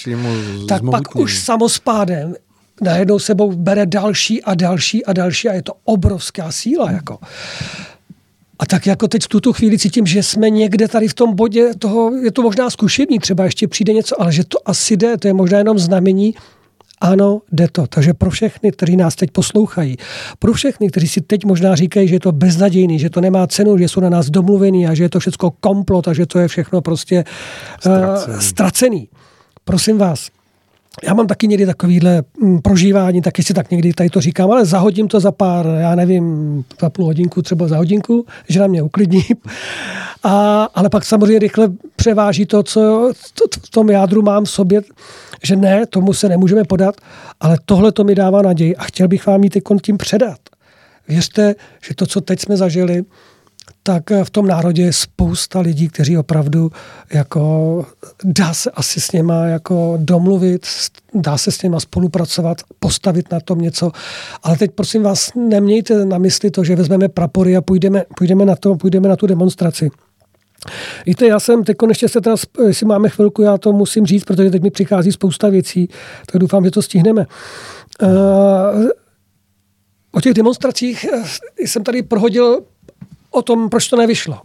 tak pak už samospádem najednou sebou bere další a další a další a je to obrovská síla. Jako. A tak jako teď v tuto chvíli cítím, že jsme někde tady v tom bodě toho, je to možná zkušební, třeba ještě přijde něco, ale že to asi jde, to je možná jenom znamení, ano, jde to. Takže pro všechny, kteří nás teď poslouchají, pro všechny, kteří si teď možná říkají, že je to beznadějný, že to nemá cenu, že jsou na nás domluvení a že je to všechno komplot a že to je všechno prostě uh, ztracený. Prosím vás, já mám taky někdy takovýhle mm, prožívání, taky si tak někdy tady to říkám, ale zahodím to za pár, já nevím, za půl hodinku, třeba za hodinku, že na mě uklidní. A, ale pak samozřejmě rychle převáží to, co to, v tom jádru mám v sobě, že ne, tomu se nemůžeme podat, ale tohle to mi dává naději a chtěl bych vám ji teď tím předat. Věřte, že to, co teď jsme zažili, tak v tom národě je spousta lidí, kteří opravdu jako dá se asi s něma jako domluvit, dá se s něma spolupracovat, postavit na tom něco. Ale teď prosím vás, nemějte na mysli to, že vezmeme prapory a půjdeme, půjdeme, na, to, půjdeme na tu demonstraci. Víte, já jsem teď ještě se teda, jestli máme chvilku, já to musím říct, protože teď mi přichází spousta věcí, tak doufám, že to stihneme. Uh, o těch demonstracích eh, jsem tady prohodil o tom, proč to nevyšlo.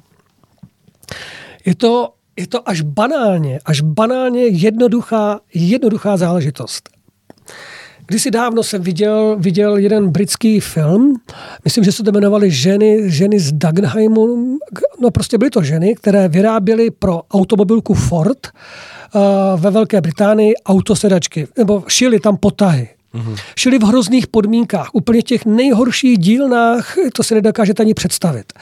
Je to, je to až banálně, až banálně jednoduchá, jednoduchá záležitost. Kdysi dávno jsem viděl, viděl jeden britský film, myslím, že se to jmenovali ženy, ženy z Dagenheimu, no prostě byly to ženy, které vyráběly pro automobilku Ford uh, ve Velké Británii autosedačky, nebo šili tam potahy. Mm-hmm. Šili v hrozných podmínkách, úplně v těch nejhorších dílnách, to si nedokážete ani představit.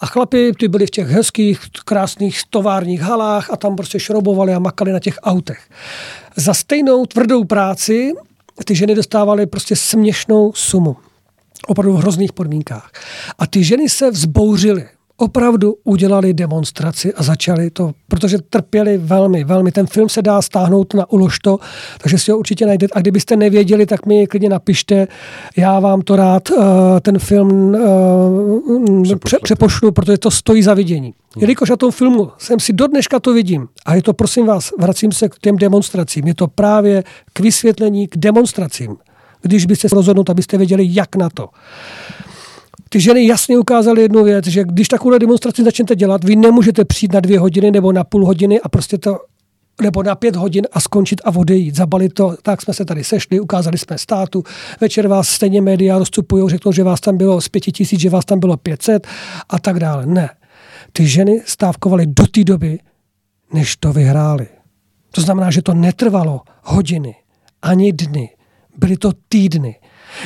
A chlapi, ty byli v těch hezkých, krásných továrních halách a tam prostě šrobovali a makali na těch autech. Za stejnou tvrdou práci ty ženy dostávaly prostě směšnou sumu. Opravdu v hrozných podmínkách. A ty ženy se vzbouřily opravdu udělali demonstraci a začali to, protože trpěli velmi, velmi. Ten film se dá stáhnout na Uložto, takže si ho určitě najdete. A kdybyste nevěděli, tak mi klidně napište. Já vám to rád uh, ten film pře, přepošlu, protože to stojí za vidění. Jelikož na tom filmu jsem si do dneška to vidím, a je to, prosím vás, vracím se k těm demonstracím, je to právě k vysvětlení, k demonstracím. Když byste se rozhodnout, abyste věděli, jak na to. Ty ženy jasně ukázaly jednu věc, že když takovou demonstraci začnete dělat, vy nemůžete přijít na dvě hodiny nebo na půl hodiny a prostě to nebo na pět hodin a skončit a odejít. Zabalit to, tak jsme se tady sešli, ukázali jsme státu, večer vás stejně média rozcupují, řeknou, že vás tam bylo z pěti tisíc, že vás tam bylo pětset a tak dále. Ne. Ty ženy stávkovaly do té doby, než to vyhráli. To znamená, že to netrvalo hodiny, ani dny. Byly to týdny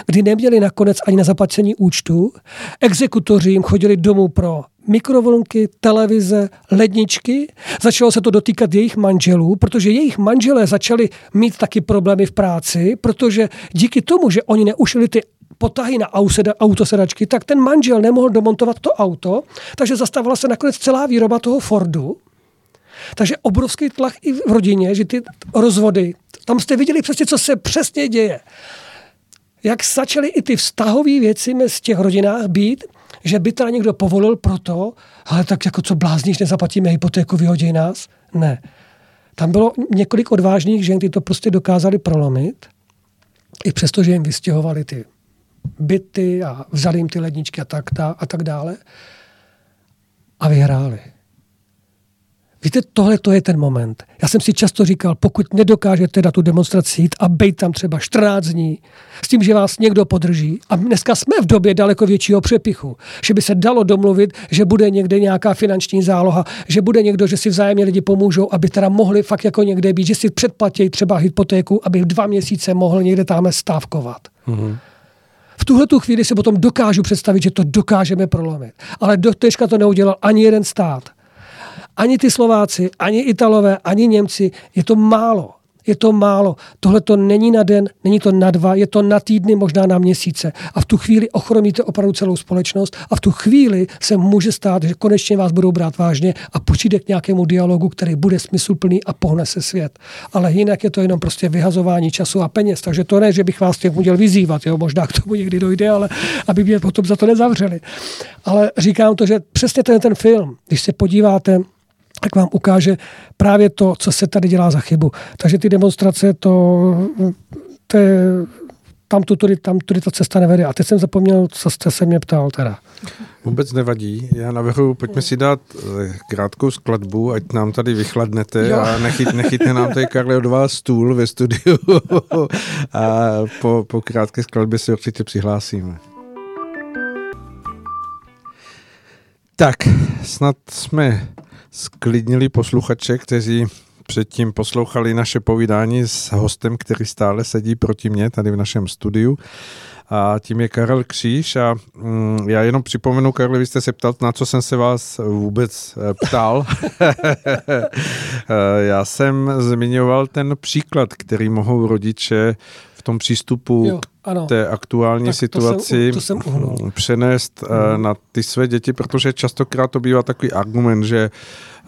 kdy neměli nakonec ani na zaplacení účtu. Exekutoři jim chodili domů pro mikrovlnky, televize, ledničky. Začalo se to dotýkat jejich manželů, protože jejich manželé začali mít taky problémy v práci, protože díky tomu, že oni neušili ty potahy na autosedačky, tak ten manžel nemohl domontovat to auto, takže zastavila se nakonec celá výroba toho Fordu. Takže obrovský tlak i v rodině, že ty rozvody, tam jste viděli přesně, co se přesně děje jak začaly i ty vztahové věci z těch rodinách být, že by teda někdo povolil proto, ale tak jako co blázníš, nezaplatíme hypotéku, vyhodí nás. Ne. Tam bylo několik odvážných žen, kteří to prostě dokázali prolomit, i přesto, že jim vystěhovali ty byty a vzali jim ty ledničky a tak, a tak dále. A vyhráli. Víte, tohle to je ten moment. Já jsem si často říkal, pokud nedokážete na tu demonstraci jít a být tam třeba 14 dní, s tím, že vás někdo podrží, a dneska jsme v době daleko většího přepichu, že by se dalo domluvit, že bude někde nějaká finanční záloha, že bude někdo, že si vzájemně lidi pomůžou, aby teda mohli fakt jako někde být, že si předplatí třeba hypotéku, aby v dva měsíce mohl někde tam stávkovat. Mm-hmm. V tuhle tu chvíli si potom dokážu představit, že to dokážeme prolomit. Ale do teďka to neudělal ani jeden stát ani ty Slováci, ani Italové, ani Němci. Je to málo. Je to málo. Tohle to není na den, není to na dva, je to na týdny, možná na měsíce. A v tu chvíli ochromíte opravdu celou společnost a v tu chvíli se může stát, že konečně vás budou brát vážně a počíde k nějakému dialogu, který bude smysluplný a pohne se svět. Ale jinak je to jenom prostě vyhazování času a peněz. Takže to ne, že bych vás těch měl vyzývat, jo, možná k tomu někdy dojde, ale aby mě potom za to nezavřeli. Ale říkám to, že přesně ten, ten film, když se podíváte, tak vám ukáže právě to, co se tady dělá za chybu. Takže ty demonstrace, to, to je, tam, tudy, tam tudy ta cesta nevede. A teď jsem zapomněl, co jste se mě ptal teda.
Vůbec nevadí. Já navrhuji, pojďme si dát eh, krátkou skladbu, ať nám tady vychladnete jo. a nechyt, nechytne nám tady Karle od vás stůl ve studiu a po, po krátké skladbě se určitě přihlásíme. Tak, snad jsme sklidnili posluchače, kteří předtím poslouchali naše povídání s hostem, který stále sedí proti mně tady v našem studiu. A tím je Karel Kříž a mm, já jenom připomenu, Karel, vy jste se ptal, na co jsem se vás vůbec eh, ptal. Eh, já jsem zmiňoval ten příklad, který mohou rodiče v tom přístupu jo, ano. té aktuální tak situaci to jsem, to jsem přenést hmm. na ty své děti, protože častokrát to bývá takový argument, že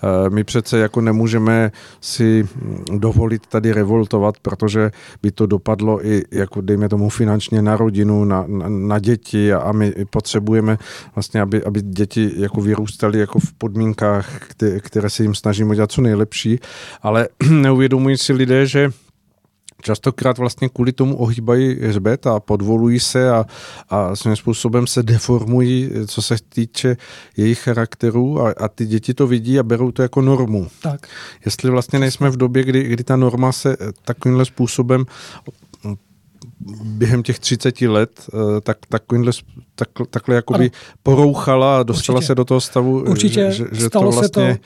Eh, my přece jako nemůžeme si dovolit tady revoltovat, protože by to dopadlo i jako dejme tomu finančně na rodinu, na, na, na děti a my potřebujeme vlastně, aby, aby děti jako vyrůstaly jako v podmínkách, které, které se jim snažíme dělat co nejlepší, ale neuvědomují si lidé, že častokrát vlastně kvůli tomu ohýbají hřbet a podvolují se a, a svým způsobem se deformují, co se týče jejich charakterů a, a ty děti to vidí a berou to jako normu.
Tak.
Jestli vlastně nejsme v době, kdy, kdy ta norma se takovýmhle způsobem během těch 30 let eh, tak, takovýmhle, tak, takhle jakoby ano. porouchala a dostala Určitě. se do toho stavu,
Určitě. že, že Stalo to vlastně... Se to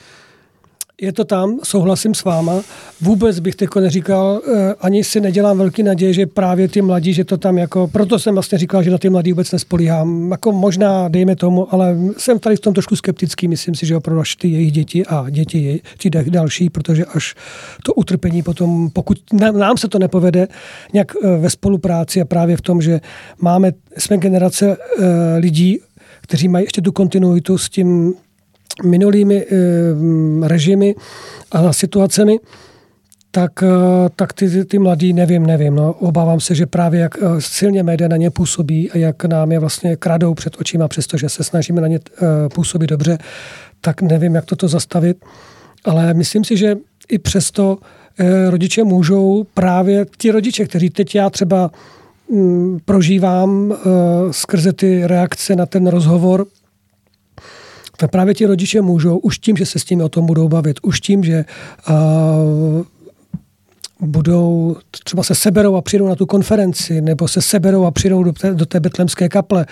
je to tam, souhlasím s váma. Vůbec bych teď neříkal, eh, ani si nedělám velký naděje, že právě ty mladí, že to tam jako, proto jsem vlastně říkal, že na ty mladí vůbec nespolíhám. Jako možná, dejme tomu, ale jsem tady v tom trošku skeptický, myslím si, že opravdu až ty jejich děti a děti ty další, protože až to utrpení potom, pokud nám se to nepovede nějak eh, ve spolupráci a právě v tom, že máme, jsme generace eh, lidí, kteří mají ještě tu kontinuitu s tím minulými režimy a situacemi, tak, tak ty, ty mladí, nevím, nevím. No. Obávám se, že právě jak silně média na ně působí a jak nám je vlastně kradou před očima, přestože se snažíme na ně působit dobře, tak nevím, jak toto zastavit. Ale myslím si, že i přesto Eh, rodiče můžou právě ti rodiče, kteří teď já třeba mm, prožívám eh, skrze ty reakce na ten rozhovor, tak právě ti rodiče můžou už tím, že se s tím o tom budou bavit, už tím, že uh, budou, třeba se seberou a přijdou na tu konferenci, nebo se seberou a přijdou do té, do té betlemské kaple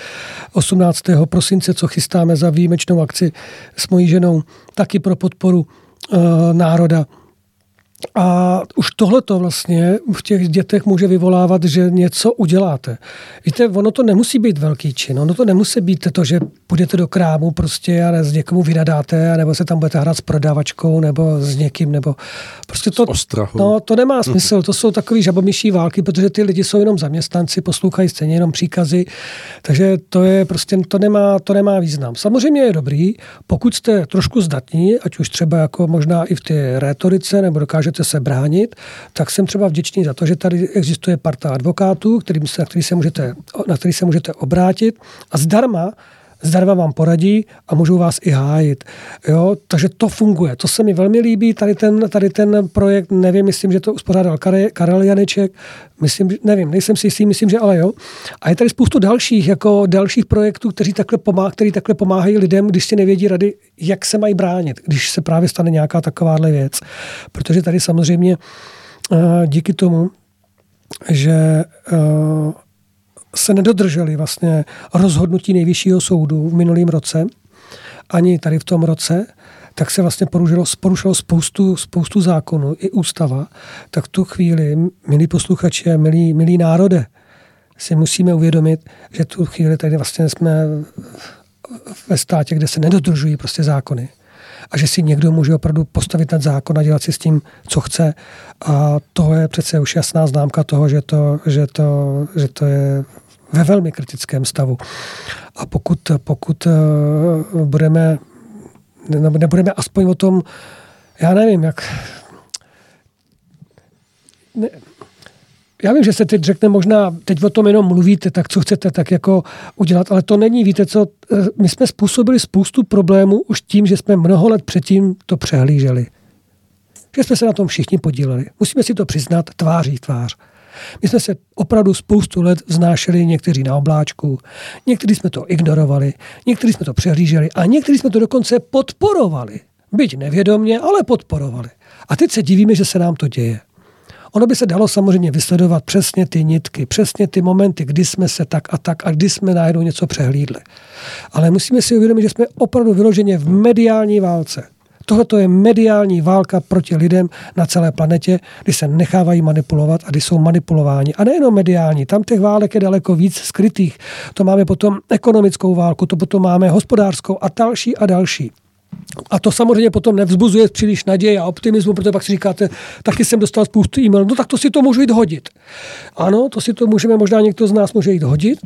18. prosince, co chystáme za výjimečnou akci s mojí ženou, taky pro podporu uh, národa a už tohle to vlastně v těch dětech může vyvolávat, že něco uděláte. Víte, ono to nemusí být velký čin. Ono to nemusí být to, že půjdete do krámu prostě a s někomu vynadáte, nebo se tam budete hrát s prodavačkou, nebo s někým, nebo prostě to, no, to nemá smysl. To jsou takové žabomyší války, protože ty lidi jsou jenom zaměstnanci, poslouchají stejně jenom příkazy, takže to je prostě, to nemá, to nemá význam. Samozřejmě je dobrý, pokud jste trošku zdatní, ať už třeba jako možná i v té rétorice, nebo dokážete můžete se bránit, tak jsem třeba vděčný za to, že tady existuje parta advokátů, kterým se, na, který se můžete, na který se můžete obrátit a zdarma zdarma vám poradí a můžou vás i hájit. Jo? Takže to funguje. To se mi velmi líbí, tady ten, tady ten projekt, nevím, myslím, že to uspořádal Karel Janeček, myslím, nevím, nejsem si jistý, myslím, že ale jo. A je tady spoustu dalších, jako dalších projektů, kteří takhle, pomá, který takhle pomáhají lidem, když si nevědí rady, jak se mají bránit, když se právě stane nějaká takováhle věc. Protože tady samozřejmě eh, díky tomu, že eh, se nedodrželi vlastně rozhodnutí nejvyššího soudu v minulém roce, ani tady v tom roce, tak se vlastně porušilo, porušilo spoustu, spoustu zákonů, i ústava, tak tu chvíli, milí posluchači, milí, milí národe, si musíme uvědomit, že tu chvíli tady vlastně jsme ve státě, kde se nedodržují prostě zákony a že si někdo může opravdu postavit nad zákon a dělat si s tím, co chce. A to je přece už jasná známka toho, že to, že to, že to je ve velmi kritickém stavu. A pokud, pokud eh, budeme, nebudeme aspoň o tom, já nevím, jak... Ne, já vím, že se teď řekne možná, teď o tom jenom mluvíte, tak co chcete tak jako udělat, ale to není, víte co, eh, my jsme způsobili spoustu problémů už tím, že jsme mnoho let předtím to přehlíželi. Že jsme se na tom všichni podíleli. Musíme si to přiznat tváří tvář. My jsme se opravdu spoustu let vznášeli někteří na obláčku, někteří jsme to ignorovali, někteří jsme to přehlíželi a někteří jsme to dokonce podporovali. Byť nevědomně, ale podporovali. A teď se divíme, že se nám to děje. Ono by se dalo samozřejmě vysledovat přesně ty nitky, přesně ty momenty, kdy jsme se tak a tak a kdy jsme najednou něco přehlídli. Ale musíme si uvědomit, že jsme opravdu vyloženě v mediální válce. Tohle je mediální válka proti lidem na celé planetě, kdy se nechávají manipulovat a kdy jsou manipulováni. A nejenom mediální, tam těch válek je daleko víc skrytých. To máme potom ekonomickou válku, to potom máme hospodářskou a další a další. A to samozřejmě potom nevzbuzuje příliš naděje a optimismu, protože pak si říkáte, taky jsem dostal spoustu e-mailů, no tak to si to můžu jít hodit. Ano, to si to můžeme, možná někdo z nás může jít hodit,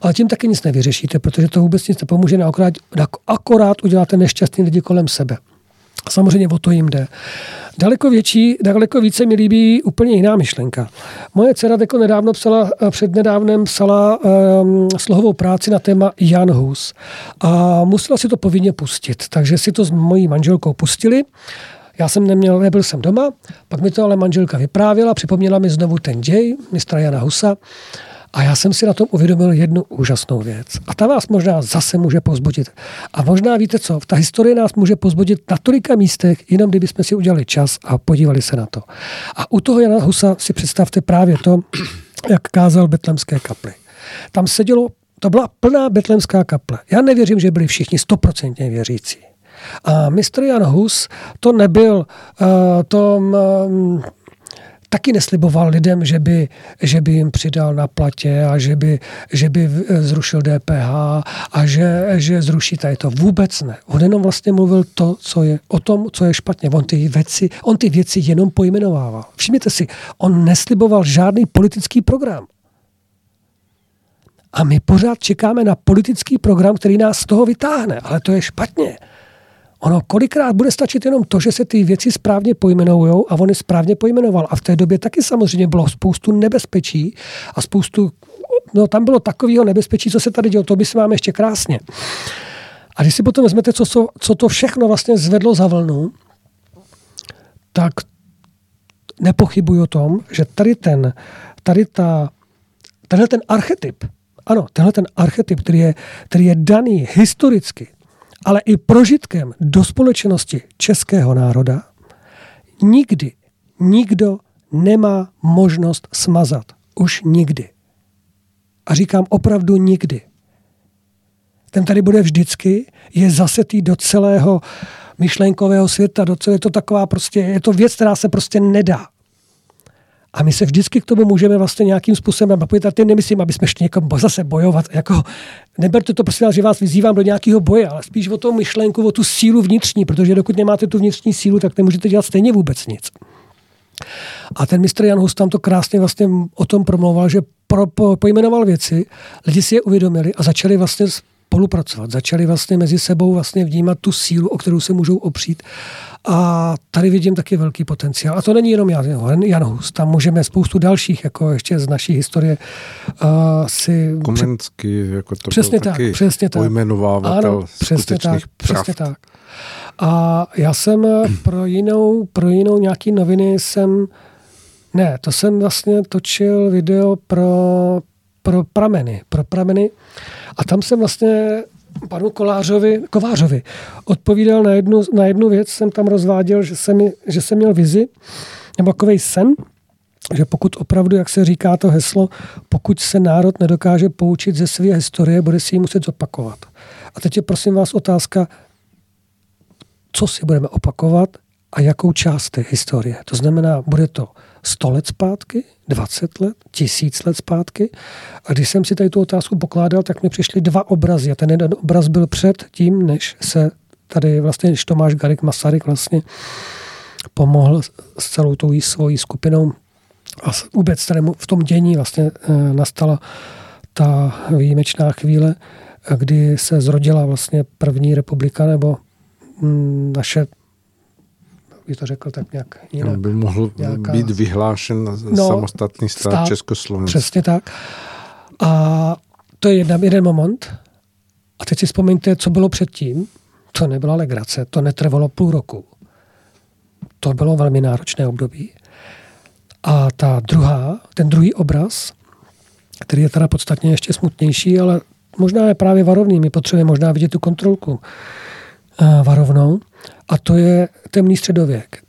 ale tím taky nic nevyřešíte, protože to vůbec nic nepomůže, akorát, akorát uděláte nešťastný lidi kolem sebe. Samozřejmě o to jim jde. Daleko větší, daleko více mi líbí úplně jiná myšlenka. Moje dcera jako nedávno psala, eh, před nedávnem psala um, slohovou práci na téma Jan Hus. A musela si to povinně pustit. Takže si to s mojí manželkou pustili. Já jsem neměl, nebyl jsem doma, pak mi to ale manželka vyprávěla, připomněla mi znovu ten děj mistra Jana Husa. A já jsem si na tom uvědomil jednu úžasnou věc. A ta vás možná zase může pozbudit. A možná víte co, ta historie nás může pozbudit na tolika místech, jenom kdybychom si udělali čas a podívali se na to. A u toho Jana Husa si představte právě to, jak kázal betlemské kaply. Tam sedělo, to byla plná betlemská kaple. Já nevěřím, že byli všichni stoprocentně věřící. A mistr Jan Hus to nebyl uh, tom um, taky nesliboval lidem, že by, že by jim přidal na platě a že by, že by zrušil DPH a že, že zruší tady to. Vůbec ne. On jenom vlastně mluvil to, co je, o tom, co je špatně. On ty věci, on ty věci jenom pojmenovával. Všimněte si, on nesliboval žádný politický program. A my pořád čekáme na politický program, který nás z toho vytáhne. Ale to je špatně. Ono kolikrát bude stačit jenom to, že se ty věci správně pojmenujou a on je správně pojmenoval. A v té době taky samozřejmě bylo spoustu nebezpečí a spoustu, no tam bylo takového nebezpečí, co se tady dělo, to by se máme ještě krásně. A když si potom vezmete, co, co to všechno vlastně zvedlo za vlnu, tak nepochybuji o tom, že tady ten, tady ta, tenhle ten archetyp, ano, tenhle ten archetyp, který je, který je daný historicky, ale i prožitkem do společnosti českého národa, nikdy nikdo nemá možnost smazat. Už nikdy. A říkám opravdu nikdy. Ten tady bude vždycky, je zasetý do celého myšlenkového světa, do celé, je to taková prostě, je to věc, která se prostě nedá. A my se vždycky k tomu můžeme vlastně nějakým způsobem napojit. A tím nemyslím, aby jsme šli někam zase bojovat. Jako, neberte to prostě, že vás vyzývám do nějakého boje, ale spíš o tu myšlenku, o tu sílu vnitřní, protože dokud nemáte tu vnitřní sílu, tak nemůžete dělat stejně vůbec nic. A ten mistr Jan Hus tam to krásně vlastně o tom promlouval, že pro, po, pojmenoval věci, lidi si je uvědomili a začali vlastně spolupracovat. Začali vlastně mezi sebou vlastně vnímat tu sílu, o kterou se můžou opřít. A tady vidím taky velký potenciál. A to není jenom Jan, Jan Hus, tam můžeme spoustu dalších, jako ještě z naší historie uh, si...
Komenský, jako to
přesně tak, taky přesně tak.
pojmenovávatel přesně tak,
přesně tak. A já jsem pro jinou, pro jinou nějaký noviny jsem, ne, to jsem vlastně točil video pro, pro prameny, pro prameny a tam jsem vlastně panu Kolářovi, Kovářovi odpovídal na jednu, na jednu věc, jsem tam rozváděl, že jsem, že jsem měl vizi, nebo takový sen, že pokud opravdu, jak se říká to heslo, pokud se národ nedokáže poučit ze své historie, bude si ji muset zopakovat. A teď je prosím vás otázka, co si budeme opakovat a jakou část té historie. To znamená, bude to 100 let zpátky, 20 let, tisíc let zpátky. A když jsem si tady tu otázku pokládal, tak mi přišly dva obrazy. A ten jeden obraz byl před tím, než se tady vlastně, než Tomáš Garik Masaryk vlastně pomohl s celou tou svojí skupinou a vůbec tady v tom dění vlastně eh, nastala ta výjimečná chvíle, kdy se zrodila vlastně první republika nebo mm, naše bych to řekl tak nějak jinak.
By mohl nějaká... být vyhlášen no, samostatný stát, stát Československa.
Přesně tak. A to je jeden, jeden moment. A teď si vzpomeňte, co bylo předtím. To nebyla legrace, to netrvalo půl roku. To bylo velmi náročné období. A ta druhá, ten druhý obraz, který je teda podstatně ještě smutnější, ale možná je právě varovný. My potřebujeme možná vidět tu kontrolku uh, varovnou. A to je temný středověk,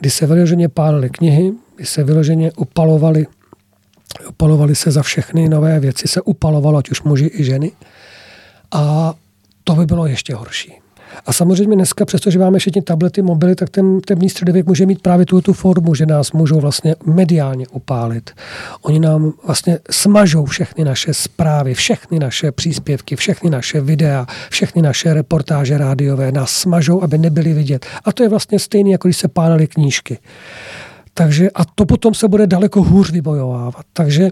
kdy se vyloženě pálily knihy, kdy se vyloženě upalovali, upalovali se za všechny nové věci, se upalovalo, ať už muži i ženy. A to by bylo ještě horší. A samozřejmě dneska, přestože máme všechny tablety, mobily, tak ten temný středověk může mít právě tu, tu formu, že nás můžou vlastně mediálně upálit. Oni nám vlastně smažou všechny naše zprávy, všechny naše příspěvky, všechny naše videa, všechny naše reportáže rádiové nás smažou, aby nebyly vidět. A to je vlastně stejné, jako když se pálily knížky. Takže a to potom se bude daleko hůř vybojovávat. Takže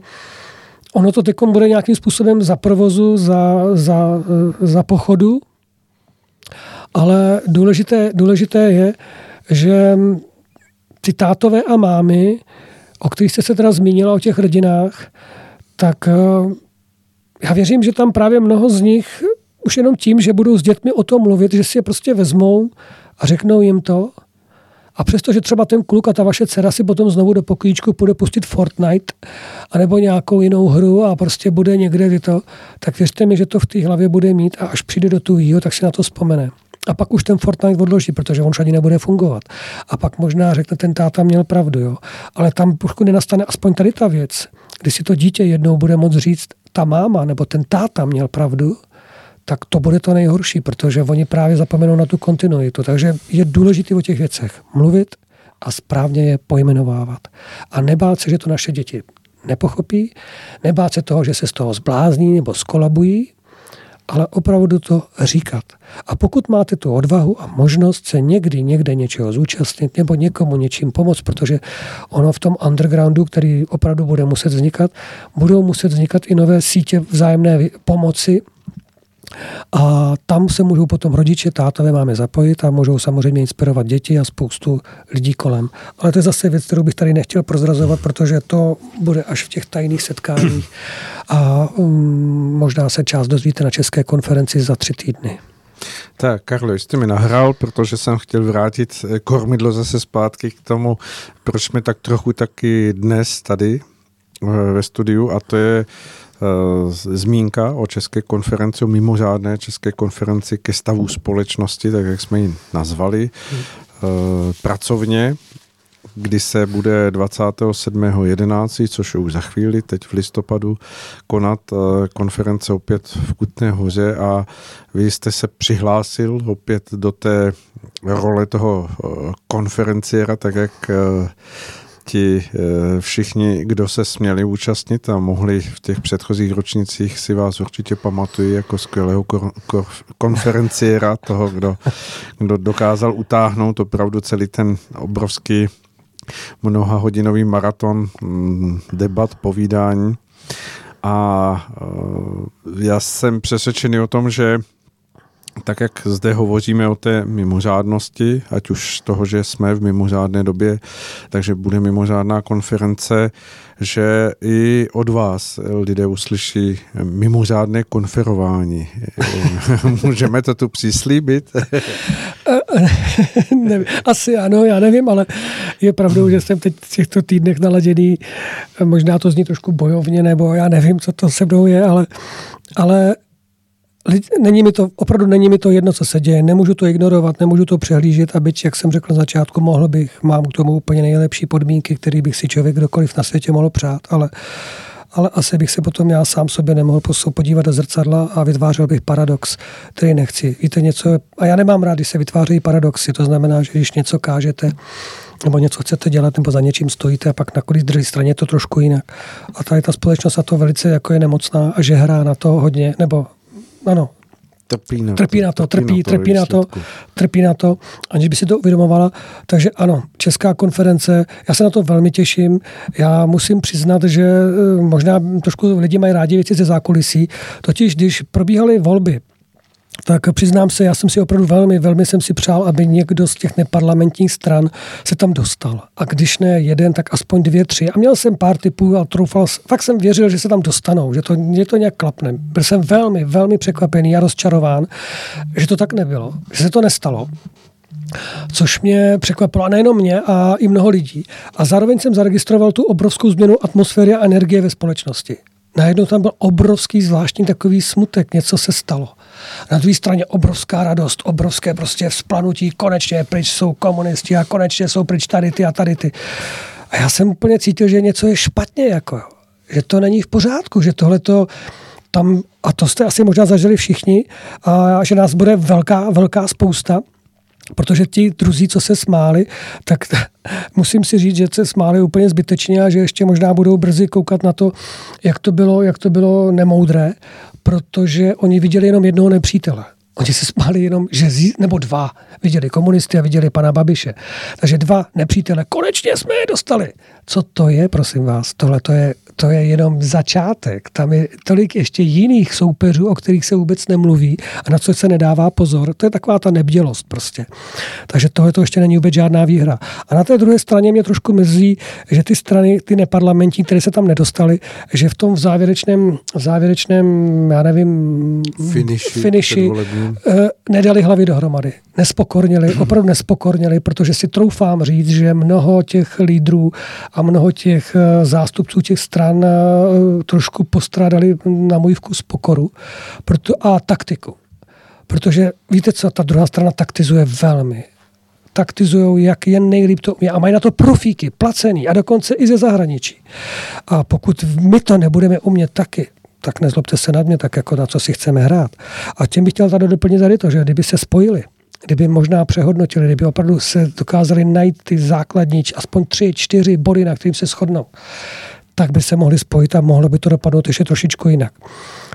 ono to teď bude nějakým způsobem za provozu, za, za, za pochodu, ale důležité, důležité je, že ty tátové a mámy, o kterých jste se teda zmínila, o těch rodinách, tak eh, já věřím, že tam právě mnoho z nich už jenom tím, že budou s dětmi o tom mluvit, že si je prostě vezmou a řeknou jim to. A přesto, že třeba ten kluk a ta vaše dcera si potom znovu do pokojíčku půjde pustit Fortnite anebo nějakou jinou hru a prostě bude někde to, tak věřte mi, že to v té hlavě bude mít a až přijde do tuhýho, tak si na to vzpomene. A pak už ten Fortnite odloží, protože on už ani nebude fungovat. A pak možná řekne, ten táta měl pravdu. Jo. Ale tam pokud nenastane aspoň tady ta věc, kdy si to dítě jednou bude moct říct, ta máma nebo ten táta měl pravdu, tak to bude to nejhorší, protože oni právě zapomenou na tu kontinuitu. Takže je důležité o těch věcech mluvit a správně je pojmenovávat. A nebát se, že to naše děti nepochopí, nebát se toho, že se z toho zblázní nebo skolabují, ale opravdu to říkat. A pokud máte tu odvahu a možnost se někdy někde něčeho zúčastnit nebo někomu něčím pomoct, protože ono v tom undergroundu, který opravdu bude muset vznikat, budou muset vznikat i nové sítě vzájemné pomoci A tam se můžou potom rodiče, tátové máme zapojit a můžou samozřejmě inspirovat děti a spoustu lidí kolem. Ale to je zase věc, kterou bych tady nechtěl prozrazovat, protože to bude až v těch tajných setkáních. A um, možná se část dozvíte na české konferenci za tři týdny.
Tak, Karlo, jste mi nahrál, protože jsem chtěl vrátit eh, kormidlo zase zpátky k tomu, proč jsme tak trochu taky dnes tady eh, ve studiu a to je zmínka o České konferenci, o mimořádné České konferenci ke stavu společnosti, tak jak jsme ji nazvali, uh, pracovně kdy se bude 27.11., což už za chvíli, teď v listopadu, konat eh, konference opět v Kutné hoře a vy jste se přihlásil opět do té role toho eh, konferenciéra, tak jak eh, ti všichni, kdo se směli účastnit a mohli v těch předchozích ročnicích si vás určitě pamatují jako skvělého kor- konferenciéra, toho, kdo, kdo dokázal utáhnout opravdu celý ten obrovský mnoha hodinový maraton mm, debat, povídání. A e, já jsem přesvědčený o tom, že tak jak zde hovoříme o té mimořádnosti, ať už z toho, že jsme v mimořádné době, takže bude mimořádná konference, že i od vás lidé uslyší mimořádné konferování. Můžeme to tu přislíbit?
Asi ano, já nevím, ale je pravdou, že jsem teď v těchto týdnech naladěný, možná to zní trošku bojovně, nebo já nevím, co to se mnou je, ale, ale není mi to, opravdu není mi to jedno, co se děje. Nemůžu to ignorovat, nemůžu to přehlížet a byť, jak jsem řekl na začátku, mohl bych, mám k tomu úplně nejlepší podmínky, které bych si člověk kdokoliv na světě mohl přát, ale ale asi bych se potom já sám sobě nemohl podívat do zrcadla a vytvářel bych paradox, který nechci. Víte něco, a já nemám rád, když se vytvářejí paradoxy, to znamená, že když něco kážete, nebo něco chcete dělat, nebo za něčím stojíte a pak na kolí druhé straně je to trošku jinak. A tady ta společnost a to velice jako je nemocná a že hrá na to hodně, nebo ano,
Trpí na,
trpí na to, trpí, trpí na to, trpí na to, aniž by si to uvědomovala. Takže ano, Česká konference, já se na to velmi těším. Já musím přiznat, že eh, možná trošku lidi mají rádi věci ze zákulisí, totiž když probíhaly volby tak přiznám se, já jsem si opravdu velmi, velmi jsem si přál, aby někdo z těch neparlamentních stran se tam dostal. A když ne jeden, tak aspoň dvě, tři. A měl jsem pár typů a troufal, fakt jsem věřil, že se tam dostanou, že to, že to nějak klapne. Byl jsem velmi, velmi překvapený a rozčarován, že to tak nebylo, že se to nestalo. Což mě překvapilo, a nejenom mě, a i mnoho lidí. A zároveň jsem zaregistroval tu obrovskou změnu atmosféry a energie ve společnosti. Najednou tam byl obrovský zvláštní takový smutek, něco se stalo. Na druhé straně obrovská radost, obrovské prostě vzplanutí, konečně pryč jsou komunisti a konečně jsou pryč tady ty a tady ty. A já jsem úplně cítil, že něco je špatně, jako, že to není v pořádku, že tohle to tam, a to jste asi možná zažili všichni, a že nás bude velká, velká spousta, Protože ti druzí, co se smáli, tak musím si říct, že se smáli úplně zbytečně a že ještě možná budou brzy koukat na to, jak to bylo, jak to bylo nemoudré, protože oni viděli jenom jednoho nepřítele. Oni se smáli jenom, že zí, nebo dva viděli komunisty a viděli pana Babiše. Takže dva nepřítele. Konečně jsme je dostali. Co to je, prosím vás? Tohle to je to je jenom začátek. Tam je tolik ještě jiných soupeřů, o kterých se vůbec nemluví a na co se nedává pozor. To je taková ta nebdělost prostě. Takže tohle to ještě není vůbec žádná výhra. A na té druhé straně mě trošku mrzí, že ty strany, ty neparlamentní, které se tam nedostaly, že v tom v závěrečném, v závěrečném já nevím,
finiši,
finiši eh, nedali hlavy dohromady. Nespokornili, opravdu nespokornili, protože si troufám říct, že mnoho těch lídrů a mnoho těch eh, zástupců těch stran stran eh, trošku postrádali na můj vkus pokoru proto, a taktiku. Protože víte co, ta druhá strana taktizuje velmi. Taktizují, jak jen nejlíp to umí. A mají na to profíky, placený a dokonce i ze zahraničí. A pokud my to nebudeme umět taky, tak nezlobte se nad mě, tak jako na co si chceme hrát. A tím bych chtěl tady doplnit tady to, že kdyby se spojili, kdyby možná přehodnotili, kdyby opravdu se dokázali najít ty základní, aspoň tři, čtyři body, na kterým se shodnou, tak by se mohli spojit a mohlo by to dopadnout ještě trošičku jinak.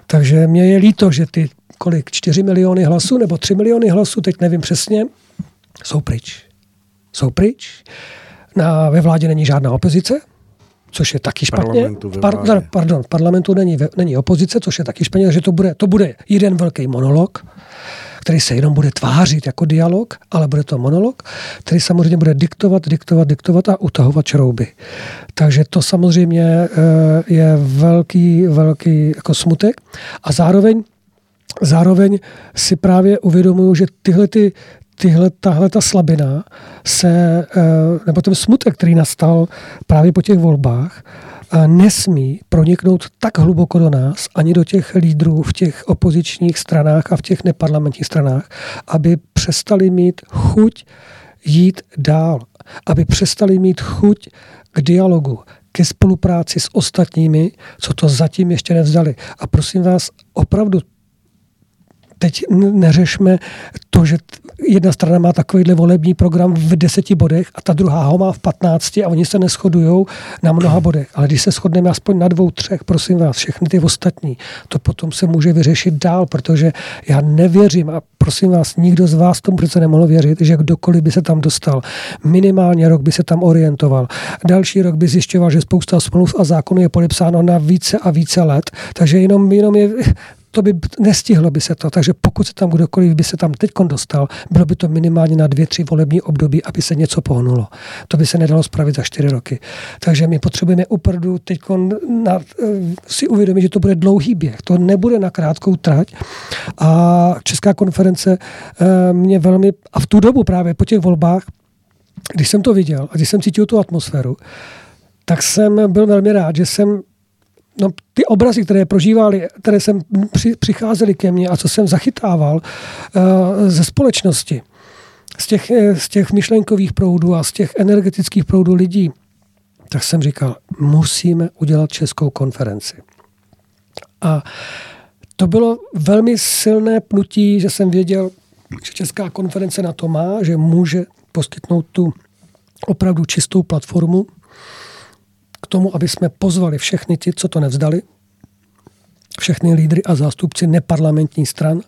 Takže mě je líto, že ty kolik, 4 miliony hlasů nebo 3 miliony hlasů, teď nevím přesně, jsou pryč. Jsou pryč. Na, ve vládě není žádná opozice, což je taky špatně. V par, pardon, v parlamentu není, není opozice, což je taky špatně, takže to bude, to bude jeden velký monolog, který se jenom bude tvářit jako dialog, ale bude to monolog, který samozřejmě bude diktovat, diktovat, diktovat a utahovat črouby. Takže to samozřejmě eh, je velký, velký jako smutek. A zároveň zároveň si právě uvědomuju, že tyhle ty, tyhle, tahle ta slabina se, eh, nebo ten smutek, který nastal právě po těch volbách, nesmí proniknout tak hluboko do nás, ani do těch lídrů v těch opozičních stranách a v těch neparlamentních stranách, aby přestali mít chuť jít dál, aby přestali mít chuť k dialogu, ke spolupráci s ostatními, co to zatím ještě nevzdali. A prosím vás, opravdu teď neřešme to, že jedna strana má takovýhle volební program v deseti bodech a ta druhá ho má v patnácti a oni se neschodují na mnoha bodech. Ale když se shodneme aspoň na dvou, třech, prosím vás, všechny ty ostatní, to potom se může vyřešit dál, protože já nevěřím a prosím vás, nikdo z vás tomu přece nemohl věřit, že kdokoliv by se tam dostal, minimálně rok by se tam orientoval. Další rok by zjišťoval, že spousta smluv a zákonů je podepsáno na více a více let, takže jenom, jenom je to by nestihlo by se to. Takže pokud se tam kdokoliv by se tam teď dostal, bylo by to minimálně na dvě, tři volební období, aby se něco pohnulo. To by se nedalo spravit za čtyři roky. Takže my potřebujeme opravdu teď si uvědomit, že to bude dlouhý běh. To nebude na krátkou trať. A Česká konference eh, mě velmi, a v tu dobu právě po těch volbách, když jsem to viděl a když jsem cítil tu atmosféru, tak jsem byl velmi rád, že jsem no, ty obrazy, které prožívali, které jsem při, přicházely ke mně a co jsem zachytával uh, ze společnosti, z těch, eh, z těch myšlenkových proudů a z těch energetických proudů lidí, tak jsem říkal, musíme udělat českou konferenci. A to bylo velmi silné pnutí, že jsem věděl, že Česká konference na to má, že může poskytnout tu opravdu čistou platformu, tomu, aby jsme pozvali všechny ti, co to nevzdali, všechny lídry a zástupci neparlamentní stran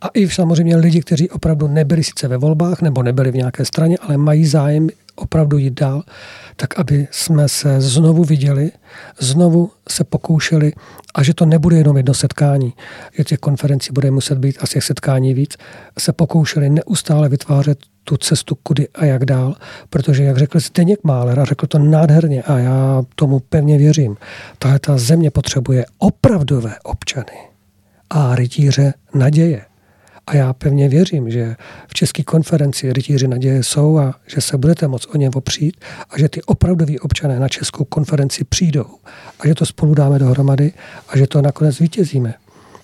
a i samozřejmě lidi, kteří opravdu nebyli sice ve volbách nebo nebyli v nějaké straně, ale mají zájem opravdu jít dál, tak aby jsme se znovu viděli, znovu se pokoušeli a že to nebude jenom jedno setkání, že těch konferencí bude muset být asi setkání víc, se pokoušeli neustále vytvářet tu cestu kudy a jak dál, protože, jak řekl Zdeněk Máler, a řekl to nádherně a já tomu pevně věřím, tahle ta země potřebuje opravdové občany a rytíře naděje. A já pevně věřím, že v České konferenci rytíři naděje jsou a že se budete moct o ně opřít a že ty opravdoví občané na Českou konferenci přijdou a že to spolu dáme dohromady a že to nakonec vítězíme.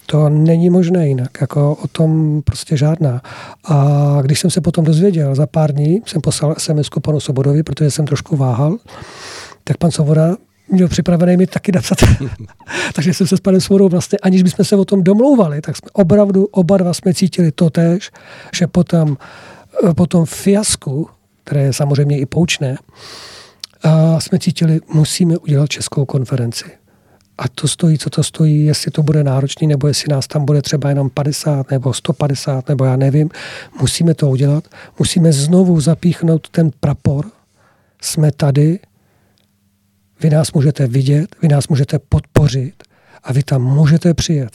To není možné jinak, jako o tom prostě žádná. A když jsem se potom dozvěděl, za pár dní jsem poslal sms panu Sobodovi, protože jsem trošku váhal, tak pan Soboda měl připravený mi taky napsat. Takže jsem se s panem Svobodou vlastně, aniž bychom se o tom domlouvali, tak jsme opravdu oba dva jsme cítili to tež, že potom, po tom fiasku, které je samozřejmě i poučné, jsme cítili, musíme udělat českou konferenci a to stojí, co to stojí, jestli to bude náročný, nebo jestli nás tam bude třeba jenom 50 nebo 150, nebo já nevím. Musíme to udělat. Musíme znovu zapíchnout ten prapor. Jsme tady, vy nás můžete vidět, vy nás můžete podpořit a vy tam můžete přijet.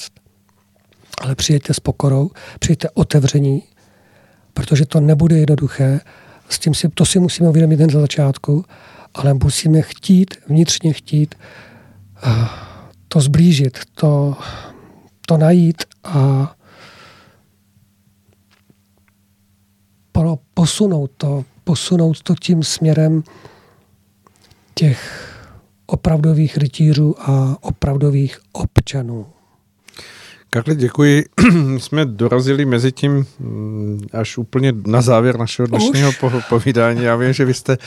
Ale přijďte s pokorou, přijďte otevření, protože to nebude jednoduché. S tím si, to si musíme uvědomit jen za začátku, ale musíme chtít, vnitřně chtít uh, to zblížit, to, to najít a pro posunout to, posunout to tím směrem těch opravdových rytířů a opravdových občanů.
Karli, děkuji. Jsme dorazili mezi tím mm, až úplně na závěr našeho dnešního po, povídání. Já vím, že vy jste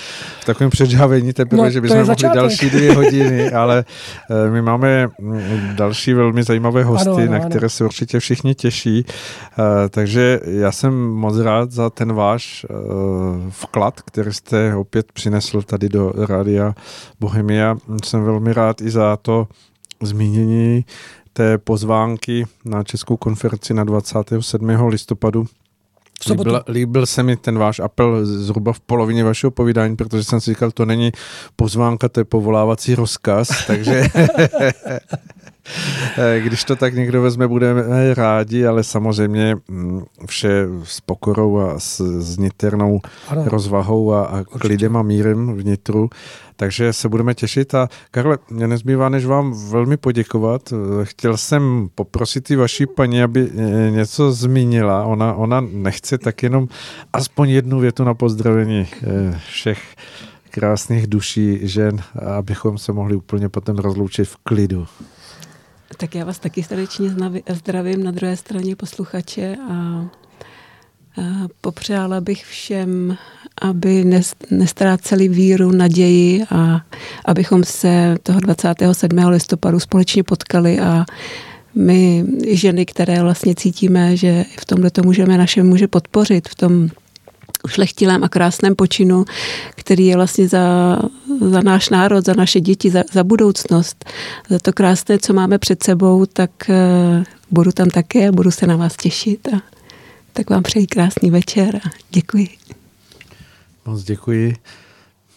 v takovém předžávení teprve, no, že bychom mohli začátek. další dvě hodiny, ale eh, my máme mm, další velmi zajímavé hosty, ano, ano, na které se určitě všichni těší. Eh, takže já jsem moc rád za ten váš eh, vklad, který jste opět přinesl tady do Rádia Bohemia. Jsem velmi rád i za to zmínění té pozvánky na Českou konferenci na 27. listopadu. Líbil, líbil se mi ten váš apel zhruba v polovině vašeho povídání, protože jsem si říkal, to není pozvánka, to je povolávací rozkaz, takže když to tak někdo vezme, budeme rádi, ale samozřejmě mm, vše s pokorou a s, s niternou ano, rozvahou a, a klidem a mírem vnitru. Takže se budeme těšit a Karle, mě nezbývá, než vám velmi poděkovat. Chtěl jsem poprosit i vaší paní, aby e, něco zmínila. Ona, ona nechce tak jenom aspoň jednu větu na pozdravení všech krásných duší žen, abychom se mohli úplně potom rozloučit v klidu.
Tak já vás taky srdečně zdravím na druhé straně posluchače a popřála bych všem, aby nestráceli víru, naději a abychom se toho 27. listopadu společně potkali a my ženy, které vlastně cítíme, že v tomhle to můžeme naše muže podpořit, v tom ušlechtilém a krásném počinu, který je vlastně za, za náš národ, za naše děti, za, za budoucnost, za to krásné, co máme před sebou, tak uh, budu tam také, budu se na vás těšit a tak vám přeji krásný večer a děkuji.
Moc děkuji.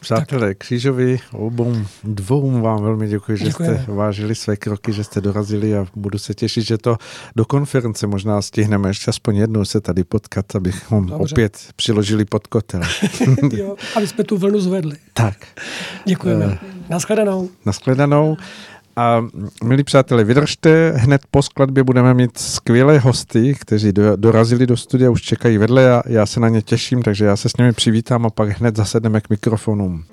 Přátelé, Křížovi, obou dvou vám velmi děkuji, že Děkujeme. jste vážili své kroky, že jste dorazili a budu se těšit, že to do konference možná stihneme ještě aspoň jednou se tady potkat, abychom Dobře. opět přiložili pod kotel.
jo, aby jsme tu vlnu zvedli.
Tak.
Děkujeme. Uh, Naschledanou.
Naschledanou. A milí přátelé, vydržte, hned po skladbě budeme mít skvělé hosty, kteří do, dorazili do studia, už čekají vedle a já se na ně těším, takže já se s nimi přivítám a pak hned zasedneme k mikrofonům.